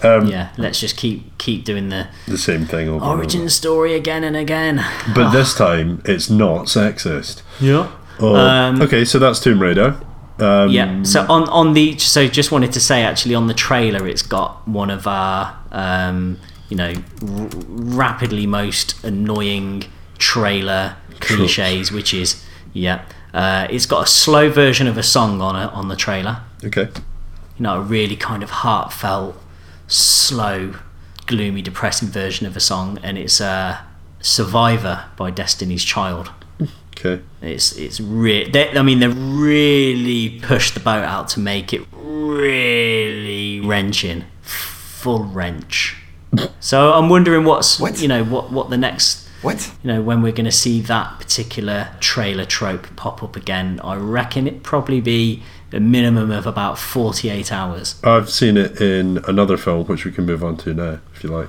Speaker 2: Um,
Speaker 1: yeah. Let's just keep keep doing the
Speaker 2: the same thing over and over.
Speaker 1: origin story again and again.
Speaker 2: But this time, it's not sexist.
Speaker 1: Yeah.
Speaker 2: Oh,
Speaker 1: Um,
Speaker 2: okay, so that's Tomb Raider. Um,
Speaker 1: Yeah. So on on the so just wanted to say actually on the trailer it's got one of our um, you know r- rapidly most annoying trailer cliches, which is yeah. Uh, it's got a slow version of a song on it on the trailer.
Speaker 2: Okay.
Speaker 1: You know, a really kind of heartfelt, slow, gloomy, depressing version of a song, and it's uh, "Survivor" by Destiny's Child.
Speaker 2: Okay.
Speaker 1: It's it's re- they, I mean, they really pushed the boat out to make it really wrenching, full wrench. so I'm wondering what's
Speaker 8: What?
Speaker 1: you know what what the next
Speaker 8: What?
Speaker 1: you know when we're going to see that particular trailer trope pop up again. I reckon it probably be a minimum of about 48 hours.
Speaker 2: I've seen it in another film, which we can move on to now, if you like.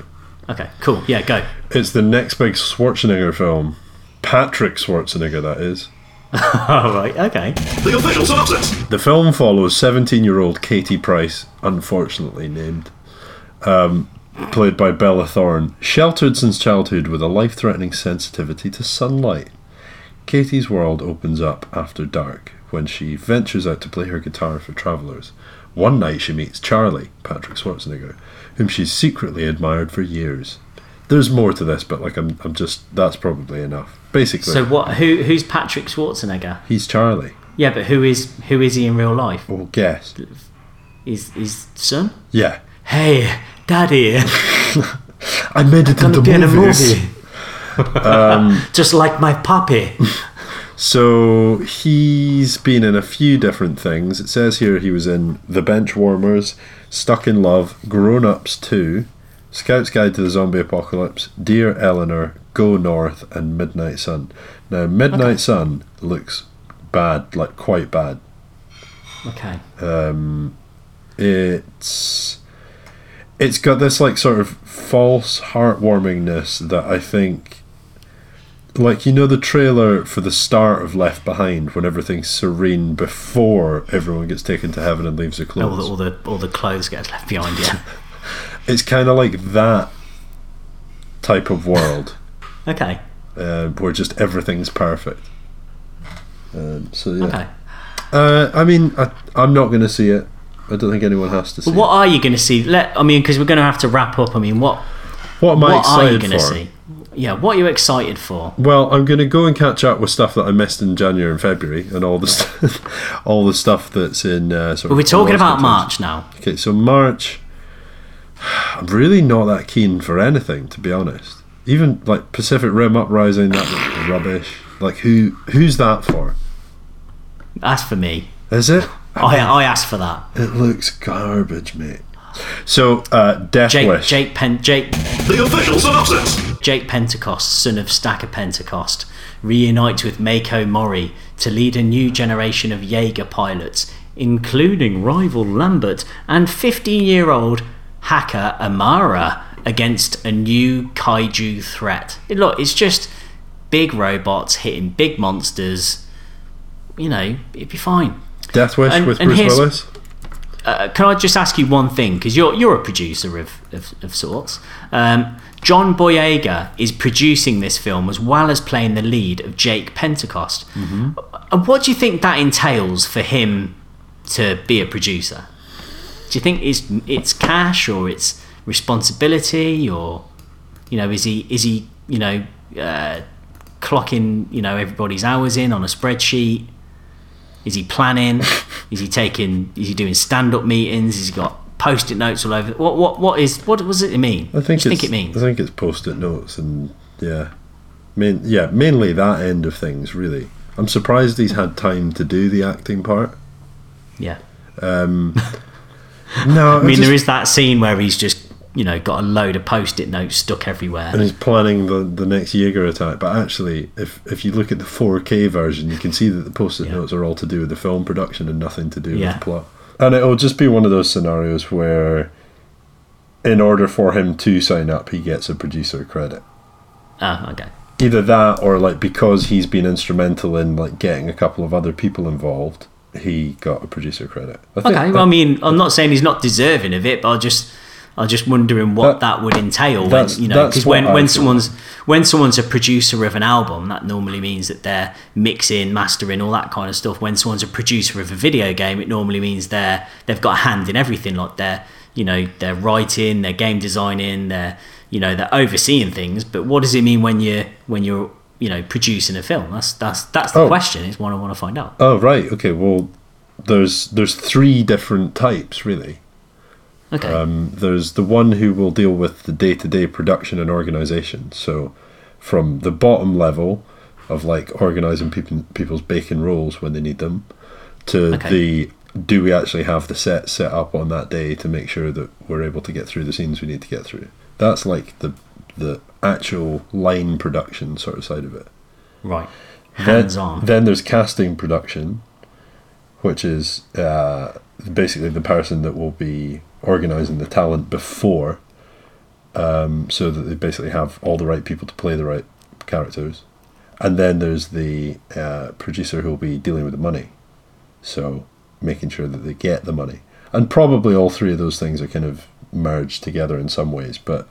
Speaker 1: Okay, cool. Yeah, go.
Speaker 2: It's the next big Schwarzenegger film. Patrick Schwarzenegger, that is.
Speaker 1: All right. Okay.
Speaker 6: The official synopsis.
Speaker 2: The film follows 17 year old Katie Price, unfortunately named, um, played by Bella Thorne, sheltered since childhood with a life threatening sensitivity to sunlight. Katie's world opens up after dark when she ventures out to play her guitar for travellers. One night she meets Charlie, Patrick Schwarzenegger, whom she's secretly admired for years. There's more to this, but like I'm, I'm just that's probably enough. Basically,
Speaker 1: So what? Who who's Patrick Schwarzenegger?
Speaker 2: he's Charlie.
Speaker 1: Yeah, but who is who is he in real life?
Speaker 2: Well, guess.
Speaker 1: Is his son?
Speaker 2: Yeah,
Speaker 1: Hey, Daddy,
Speaker 2: I made it
Speaker 1: gonna
Speaker 2: into
Speaker 1: be in a
Speaker 2: movies.
Speaker 1: movie. Um, Just like my puppy.
Speaker 2: So he's been in a few different things. It says here he was in The Benchwarmers, Stuck in Love, Grown Ups 2, Scout's Guide to the Zombie Apocalypse, Dear Eleanor, Go North, and Midnight Sun. Now, Midnight Sun looks bad, like quite bad.
Speaker 1: Okay.
Speaker 2: Um, it's it's got this like sort of false heartwarmingness that I think, like you know, the trailer for the start of Left Behind when everything's serene before everyone gets taken to heaven and leaves their
Speaker 1: all the, all the all the clothes get left behind. Yeah.
Speaker 2: It's kind of like that type of world
Speaker 1: okay.
Speaker 2: uh, where just everything's perfect. Um, so yeah,
Speaker 1: Okay.
Speaker 2: uh, I mean, I, I'm not going to see it. I don't think anyone has to see.
Speaker 1: But what
Speaker 2: it.
Speaker 1: are you going to see? Let I mean, because we're going to have to wrap up. I mean, what
Speaker 2: What am I
Speaker 1: what are you
Speaker 2: excited
Speaker 1: going to
Speaker 2: for?
Speaker 1: see? Yeah, what are you excited for?
Speaker 2: Well, I'm going to go and catch up with stuff that I missed in January and February, and all the st- all the stuff that's in. Uh, sort
Speaker 1: But we're
Speaker 2: of
Speaker 1: talking about. March now.
Speaker 2: Okay, so March. I'm really not that keen for anything, to be honest. Even like Pacific Rim Uprising, that was rubbish. Like who who's that for?
Speaker 1: That's for me.
Speaker 2: Is it?
Speaker 1: I I asked for that.
Speaker 2: It looks garbage, mate. So, uh, Death
Speaker 1: Jake
Speaker 2: Wish.
Speaker 1: Jake Pen Jake
Speaker 6: The official synopsis.
Speaker 1: Jake Pentecost, son of Stacker Pentecost, reunites with Mako Mori to lead a new generation of Jaeger pilots, including rival Lambert and 15 year old hacker Amara, against a new kaiju threat. Look, it's just big robots hitting big monsters. You know, it'd be fine.
Speaker 2: Death Wish
Speaker 1: and-
Speaker 2: with
Speaker 1: and
Speaker 2: Bruce Willis.
Speaker 1: Uh, can I just ask you one thing? Because you're you're a producer of of, of sorts. Um, John Boyega is producing this film as well as playing the lead of Jake Pentecost.
Speaker 2: Mm-hmm.
Speaker 1: And what do you think that entails for him to be a producer? Do you think it's it's cash or it's responsibility or you know is he is he you know uh, clocking you know everybody's hours in on a spreadsheet? Is he planning? is he taking? Is he doing stand-up meetings? He's he got post-it notes all over? What what what is what does it mean?
Speaker 2: I think
Speaker 1: what do you
Speaker 2: it's,
Speaker 1: think it means?
Speaker 2: I think it's post-it notes and yeah, main yeah mainly that end of things really. I'm surprised he's had time to do the acting part.
Speaker 1: yeah.
Speaker 2: No,
Speaker 1: I mean, there is that scene where he's just you know got a load of post-it notes stuck everywhere.
Speaker 2: and he's planning the, the next Jaeger attack. But actually, if if you look at the 4K version, you can see that the post-it
Speaker 1: Yeah.
Speaker 2: notes are all to do with the film production and nothing to do
Speaker 1: Yeah.
Speaker 2: with the plot. And it'll just be one of those scenarios where, in order for him to sign up, he gets a producer credit.
Speaker 1: Oh, okay.
Speaker 2: Either that, or like because he's been instrumental in like getting a couple of other people involved, he got a producer credit. I
Speaker 1: Okay. Well, I mean, I'm not saying he's not deserving of it, but I just. I'm just wondering what
Speaker 2: That-
Speaker 1: that, would entail. When, you know, because when, when someone's when someone's a producer of an album, that normally means that they're mixing, mastering, all that kind of stuff. When someone's a producer of a video game, it normally means they're they've got a hand in everything. Like they're you know they're writing, they're game designing, they're you know they're overseeing things. But what does it mean when you when you're you know producing a film? That's that's that's the
Speaker 2: Oh.
Speaker 1: question. Is what I want to find out.
Speaker 2: Oh right, okay. Well, there's there's three different types really.
Speaker 1: Okay.
Speaker 2: Um, there's the one who will deal with the day-to-day production and organization. So, from the bottom level of like organizing people people's bacon rolls when they need them, to
Speaker 1: Okay.
Speaker 2: the do we actually have the set set up on that day to make sure that we're able to get through the scenes we need to get through. That's like the the actual line production sort of side of it.
Speaker 1: right.
Speaker 2: Then-
Speaker 1: on.
Speaker 2: Then there's casting production, which is uh, basically the person that will be organizing the talent before, um, so that they basically have all the right people to play the right characters. And then there's the uh, producer who will be dealing with the money, so making sure that they get the money. And probably all three of those things are kind of merged together in some ways, but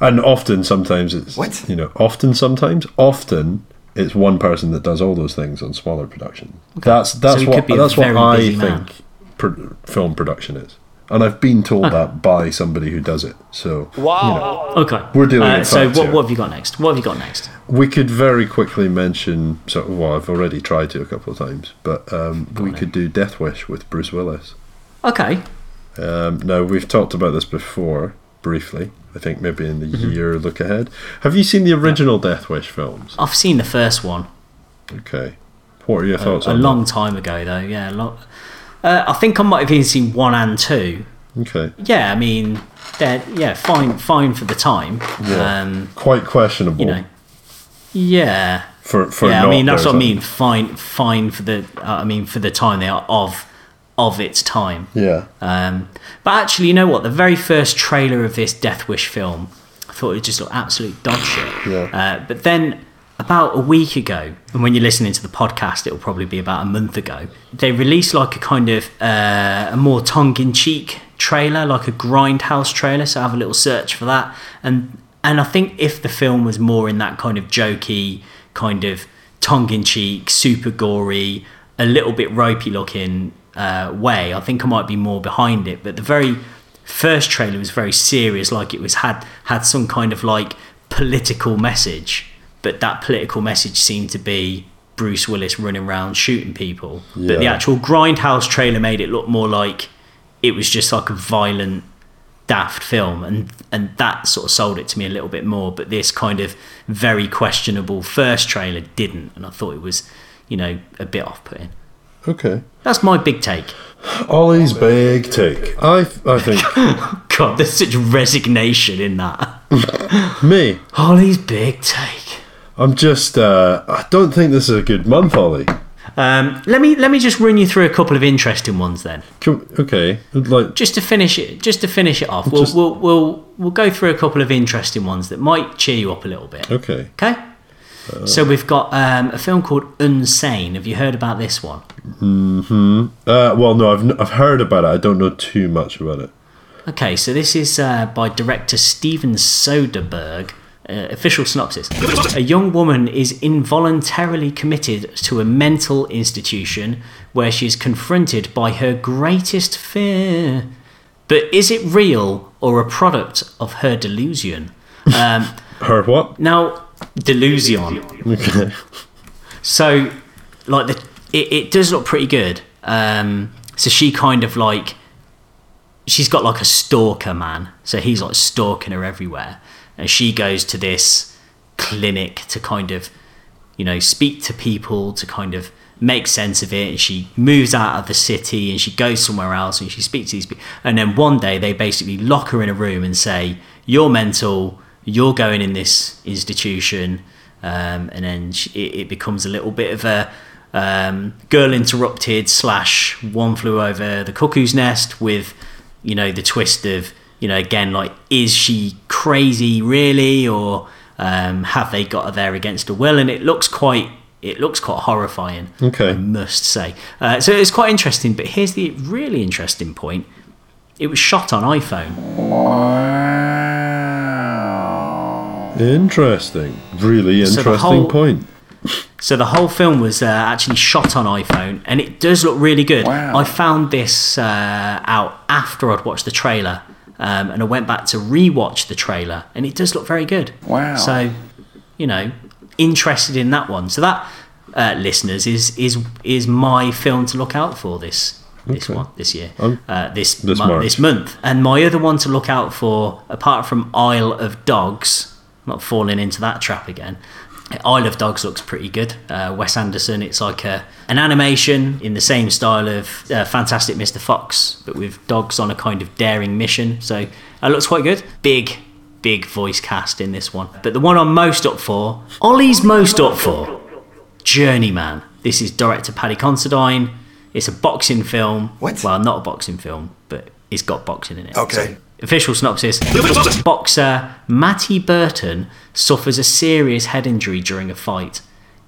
Speaker 2: and often sometimes it's
Speaker 8: What?
Speaker 2: you know often sometimes often it's one person that does all those things on smaller productions. That's that's
Speaker 1: he
Speaker 2: what
Speaker 1: could be a
Speaker 2: that's what I
Speaker 1: man.
Speaker 2: think pro- film production is, and I've been told that by somebody who does it. So wow,
Speaker 1: Okay.
Speaker 2: We're dealing
Speaker 1: Uh,
Speaker 2: with
Speaker 1: so what, what have you got next? What have you got next?
Speaker 2: we could very quickly mention. So well, I've already tried to a couple of times, but um, we could do Death Wish with Bruce Willis.
Speaker 1: Okay.
Speaker 2: Um, now we've talked about this before briefly. I think maybe in the
Speaker 1: Mm-hmm.
Speaker 2: year look ahead. Have you seen the original Death Wish films?
Speaker 1: I've seen the first one
Speaker 2: Okay. What are your thoughts
Speaker 1: a
Speaker 2: on
Speaker 1: long time ago, though. Yeah, a lot. Uh, I think I might have even seen one and two.
Speaker 2: Okay.
Speaker 1: Yeah, I mean, they're yeah, fine, fine for the time.
Speaker 2: Yeah.
Speaker 1: Um,
Speaker 2: Quite questionable.
Speaker 1: you know, yeah,
Speaker 2: for for
Speaker 1: yeah. I mean, that's what I mean. Fine, fine for the. Uh, I mean, for the time they are of of its time.
Speaker 2: Yeah.
Speaker 1: Um, but actually, you know what? The very first trailer of this Death Wish film, I thought it just looked absolute dog shit.
Speaker 2: Yeah.
Speaker 1: Uh, but then, about a week ago, and when you're listening to the podcast, it'll probably be about a month ago, they released like a kind of uh, a more tongue in cheek trailer, like a grindhouse trailer. So have a little search for that. And and I think if the film was more in that kind of jokey, kind of tongue in cheek, super gory, a little bit ropey looking uh, way, I think I might be more behind it. But the very first trailer was very serious, like it was had had some kind of like political message, but that political message seemed to be Bruce Willis running around shooting people. But the actual Grindhouse trailer made it look more like it was just like a violent daft film and and that sort of sold it to me a little bit more but this kind of very questionable first trailer didn't and I thought it was you know a bit off-putting
Speaker 2: Okay.
Speaker 1: that's my big take
Speaker 2: Ollie's big take. I I think
Speaker 1: god there's such resignation in that
Speaker 2: me.
Speaker 1: Holly's big take
Speaker 2: I'm just. Uh, I don't think this is a good month, Ollie.
Speaker 1: um, let me let me just run you through a couple of interesting ones then
Speaker 2: Can, okay. Like
Speaker 1: just to finish it just to finish it off we'll,
Speaker 2: Just-
Speaker 1: we'll we'll we'll go through a couple of interesting ones that might cheer you up a little bit
Speaker 2: okay.
Speaker 1: Okay. so we've got um, a film called Unsane. Have you heard about this one? Hmm.
Speaker 2: Uh, well, no, I've I've heard about it. I don't know too much about it.
Speaker 1: Okay, so this is uh, by director Steven Soderbergh. Uh, official synopsis A young woman is involuntarily committed to a mental institution where she is confronted by her greatest fear. But is it real or a product of her delusion? Um,
Speaker 2: Her what?
Speaker 1: now, delusion.
Speaker 2: Okay.
Speaker 1: So, like the it, it does look pretty good. Um, so she kind of like she's got like a stalker man. So he's like stalking her everywhere, and she goes to this clinic to kind of you know speak to people to kind of make sense of it. And she moves out of the city and she goes somewhere else and she speaks to these people. And then one day they basically lock her in a room and say, "You're mental. You're going in this institution." um, and then she, it, it becomes a little bit of a um, girl interrupted slash one flew over the cuckoo's nest with you know the twist of you know again like is she crazy really or um, have they got her there against her will and it looks quite it looks quite horrifying
Speaker 2: Okay.
Speaker 1: I must say uh, so it's quite interesting but here's the really interesting point it was shot on iPhone
Speaker 2: Interesting. Really
Speaker 1: So
Speaker 2: interesting
Speaker 1: whole-
Speaker 2: point.
Speaker 1: So the whole film was uh, actually shot on iPhone, and it does look really good. I found this uh, out after I'd watched the trailer, um, and I went back to rewatch the trailer, and it does look very good.
Speaker 8: Wow.
Speaker 1: So, you know, interested in that one. So that, uh, listeners, is is is my film to look out for this this
Speaker 2: Okay.
Speaker 1: one this year,
Speaker 2: Um,
Speaker 1: uh, this
Speaker 2: this
Speaker 1: mo- this month. And my other one to look out for, apart from Isle of Dogs, not falling into that trap again. Isle of Dogs looks pretty good. Uh, Wes Anderson. It's like a an animation in the same style of uh, Fantastic Mr. Fox, but with dogs on a kind of daring mission. So it looks quite good. Big, big voice cast in this one. But the one I'm most up for, Ollie's most up for, Journeyman. This is director Paddy Considine. It's a boxing film.
Speaker 8: What?
Speaker 1: Well, not a boxing film, but it's got boxing in it.
Speaker 8: Okay.
Speaker 1: So, official synopsis Boxer Matty Burton suffers a serious head injury during a fight.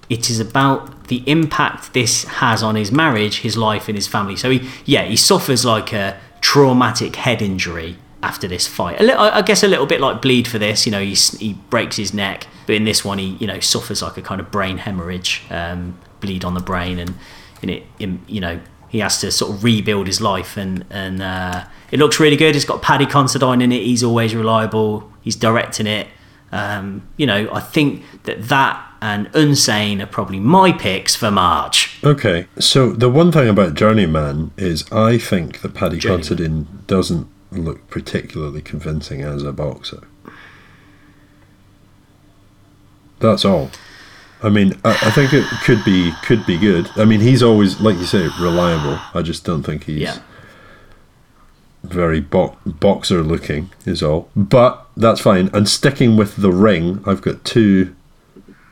Speaker 1: It is about the impact this has on his marriage, his life, and his family. So, he, yeah, he suffers like a traumatic head injury after this fight. A li- I I guess a little bit like Bleed for this. You know, he, he breaks his neck, but in this one, he you know suffers like a kind of brain hemorrhage, um, bleed on the brain, and in it, you know, he has to sort of rebuild his life and and uh, it looks really good. It's got Paddy Considine in it. He's always reliable. He's directing it. Um, you know, I think that that and Unsane are probably my picks for March.
Speaker 2: Okay, so the one thing about Journeyman is I think that Paddy
Speaker 1: Journeyman.
Speaker 2: Considine doesn't look particularly convincing as a boxer. That's all. I mean, I, I think it could be could be good. I mean, he's always, like you say, reliable. I just don't think he's
Speaker 1: Yeah.
Speaker 2: Very bo- boxer looking. Is all. But that's fine. And sticking with the ring, I've got two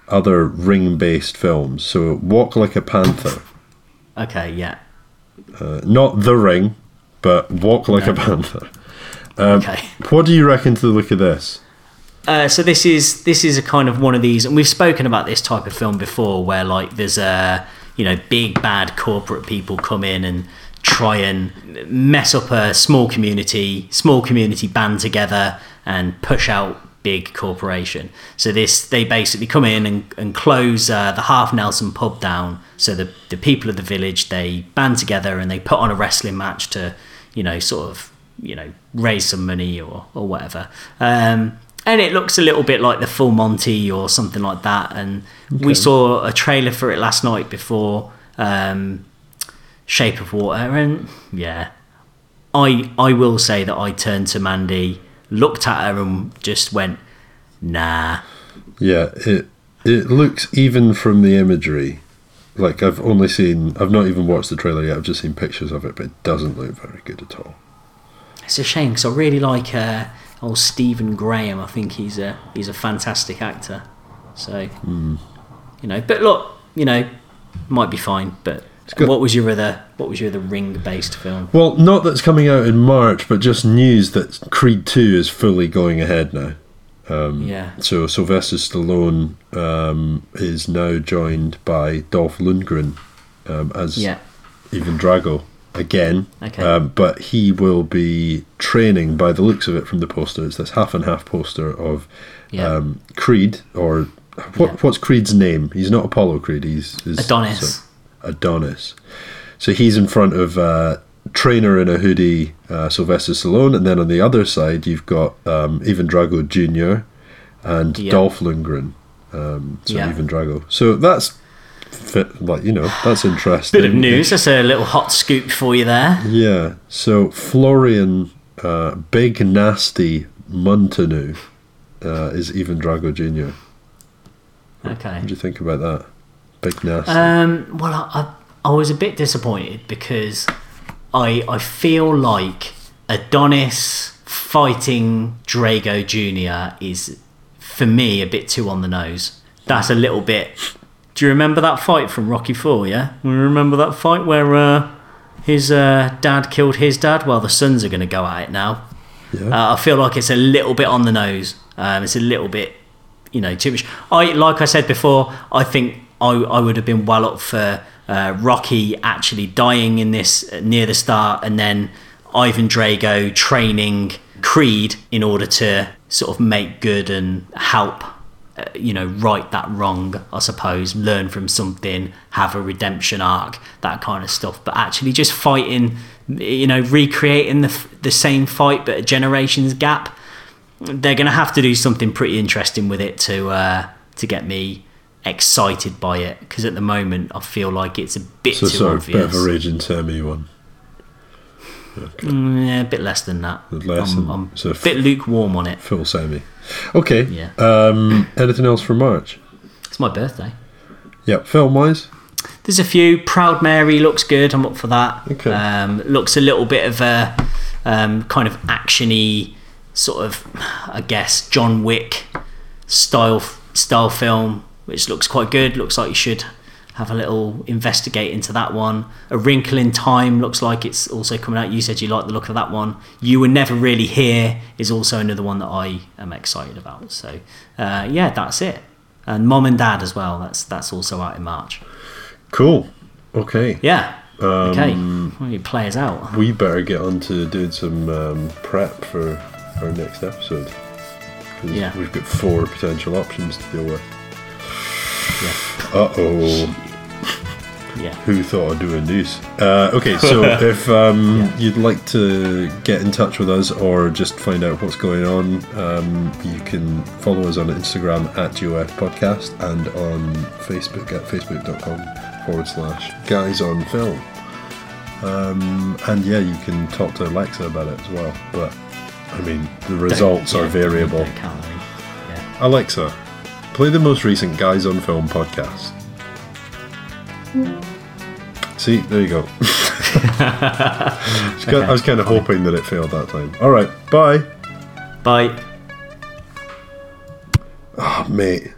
Speaker 2: other ring based films. So Walk Like a Panther.
Speaker 1: Okay, yeah.
Speaker 2: Uh, not The Ring, but Walk Like a Panther. Um,
Speaker 1: Okay.
Speaker 2: What do you reckon to the look of this?
Speaker 1: Uh, so this is this is a kind of one of these, and we've spoken about this type of film before, where like there's a you know big bad corporate people come in and try and mess up a small community, small community band together and push out big corporation. So this they basically come in and, and close uh, the Half Nelson pub down. So the the people of the village they band together and they put on a wrestling match to you know sort of you know raise some money or or whatever. Um, and it looks a little bit like the Full Monty or something like that. And we saw a trailer for it last night before um, Shape of Water, and yeah, I I will say that I turned to Mandy, looked at her, and just went, "Nah."
Speaker 2: Yeah, it it looks even from the imagery. Like I've only seen, I've not even watched the trailer yet. I've just seen pictures of it, but it doesn't look very good at all.
Speaker 1: It's a shame because I really like uh, old Stephen Graham. I think he's a he's a fantastic actor. So you know, but look, you know, might be fine. But. What was your other what was your other ring based film?
Speaker 2: Well, not that's coming out in March, but just news that Creed Two is fully going ahead now.
Speaker 1: yeah.
Speaker 2: So Sylvester Stallone um, is now joined by Dolph Lundgren um, as
Speaker 1: Yeah.
Speaker 2: Ivan Drago again.
Speaker 1: Okay.
Speaker 2: Um, but he will be training, by the looks of it from the poster, it's this half and half poster of
Speaker 1: Yeah.
Speaker 2: um, Creed, or what,
Speaker 1: Yeah.
Speaker 2: what's Creed's name? He's not Apollo Creed, he's, he's
Speaker 1: Adonis.
Speaker 2: so- Adonis. So he's in front of uh, trainer in a hoodie, uh, Sylvester Stallone, and then on the other side you've got um, Ivan Drago Jr. and
Speaker 1: Yeah.
Speaker 2: Dolph Lundgren. Um, so
Speaker 1: Yeah.
Speaker 2: Ivan Drago. So that's fit, like you know that's interesting.
Speaker 1: Bit of news. That's a little hot scoop for you there.
Speaker 2: Yeah. So Florian, uh, big nasty Munteanu, uh, is Ivan Drago Jr.
Speaker 1: Okay.
Speaker 2: What do you think about that? Big nasty.
Speaker 1: Um, well, I, I, I was a bit disappointed because I I feel like Adonis fighting Drago Jr. is for me a bit too on the nose. That's a little bit. Do you remember that fight from Rocky Four? Yeah, you remember that fight where uh, his uh, dad killed his dad? Well, the sons are going to go at it now.
Speaker 2: yeah.
Speaker 1: Uh, I feel like it's a little bit on the nose. Um, it's a little bit, you know, too much. I like I said before. I think I, I would have been well up for uh, Rocky actually dying in this uh, near the start, and then Ivan Drago training Creed in order to sort of make good and help. Uh, you know, right that wrong, I suppose, learn from something, have a redemption arc, that kind of stuff. But actually, just fighting, you know, recreating the, the same fight but a generations gap, they're going to have to do something pretty interesting with it to uh, to get me excited by it. Because at the moment, I feel like it's a bit
Speaker 2: so
Speaker 1: too
Speaker 2: sort of
Speaker 1: obvious.
Speaker 2: of a raging Sammy one.
Speaker 1: Mm, yeah, a bit less than that.
Speaker 2: Less
Speaker 1: I'm,
Speaker 2: than-
Speaker 1: I'm
Speaker 2: so
Speaker 1: a bit lukewarm on it.
Speaker 2: Full Sammy. Okay.
Speaker 1: Yeah.
Speaker 2: Um, anything else for March?
Speaker 1: It's my birthday.
Speaker 2: Yeah. Film wise.
Speaker 1: There's a few. Proud Mary looks good. I'm up for that.
Speaker 2: Okay.
Speaker 1: Um, looks a little bit of a um, kind of actiony sort of, I guess, John Wick style style film, which looks quite good. Looks like you should have a little investigate into that one. A Wrinkle in Time looks like it's also coming out. You said you like the look of that one. You Were Never Really Here is also another one that I am excited about. So uh, yeah, that's it. And Mom and Dad as well. That's that's also out in March.
Speaker 2: Cool. Okay.
Speaker 1: Yeah. okay.
Speaker 2: Um,
Speaker 1: Well, you play us out.
Speaker 2: We better get on to doing some um, prep for our next episode.
Speaker 1: Yeah.
Speaker 2: We've got four potential options to deal with.
Speaker 1: Yeah.
Speaker 2: Uh oh.
Speaker 1: Yeah.
Speaker 2: Who thought of doing this? Uh, okay, so if um,
Speaker 1: Yeah.
Speaker 2: you'd like to get in touch with us or just find out what's going on, um, you can follow us on Instagram at GOF Podcast and on Facebook at facebook.com forward slash guys on film. Um, and yeah, you can talk to Alexa about it as well. But I mean, the results
Speaker 1: Don't-
Speaker 2: are
Speaker 1: yeah,
Speaker 2: variable.
Speaker 1: don't count on. Yeah.
Speaker 2: Alexa, play the most recent Guys on Film podcast. See, there you go. I was ki- I was kind of hoping that it failed that time. All right, bye.
Speaker 1: Bye.
Speaker 2: Oh, mate,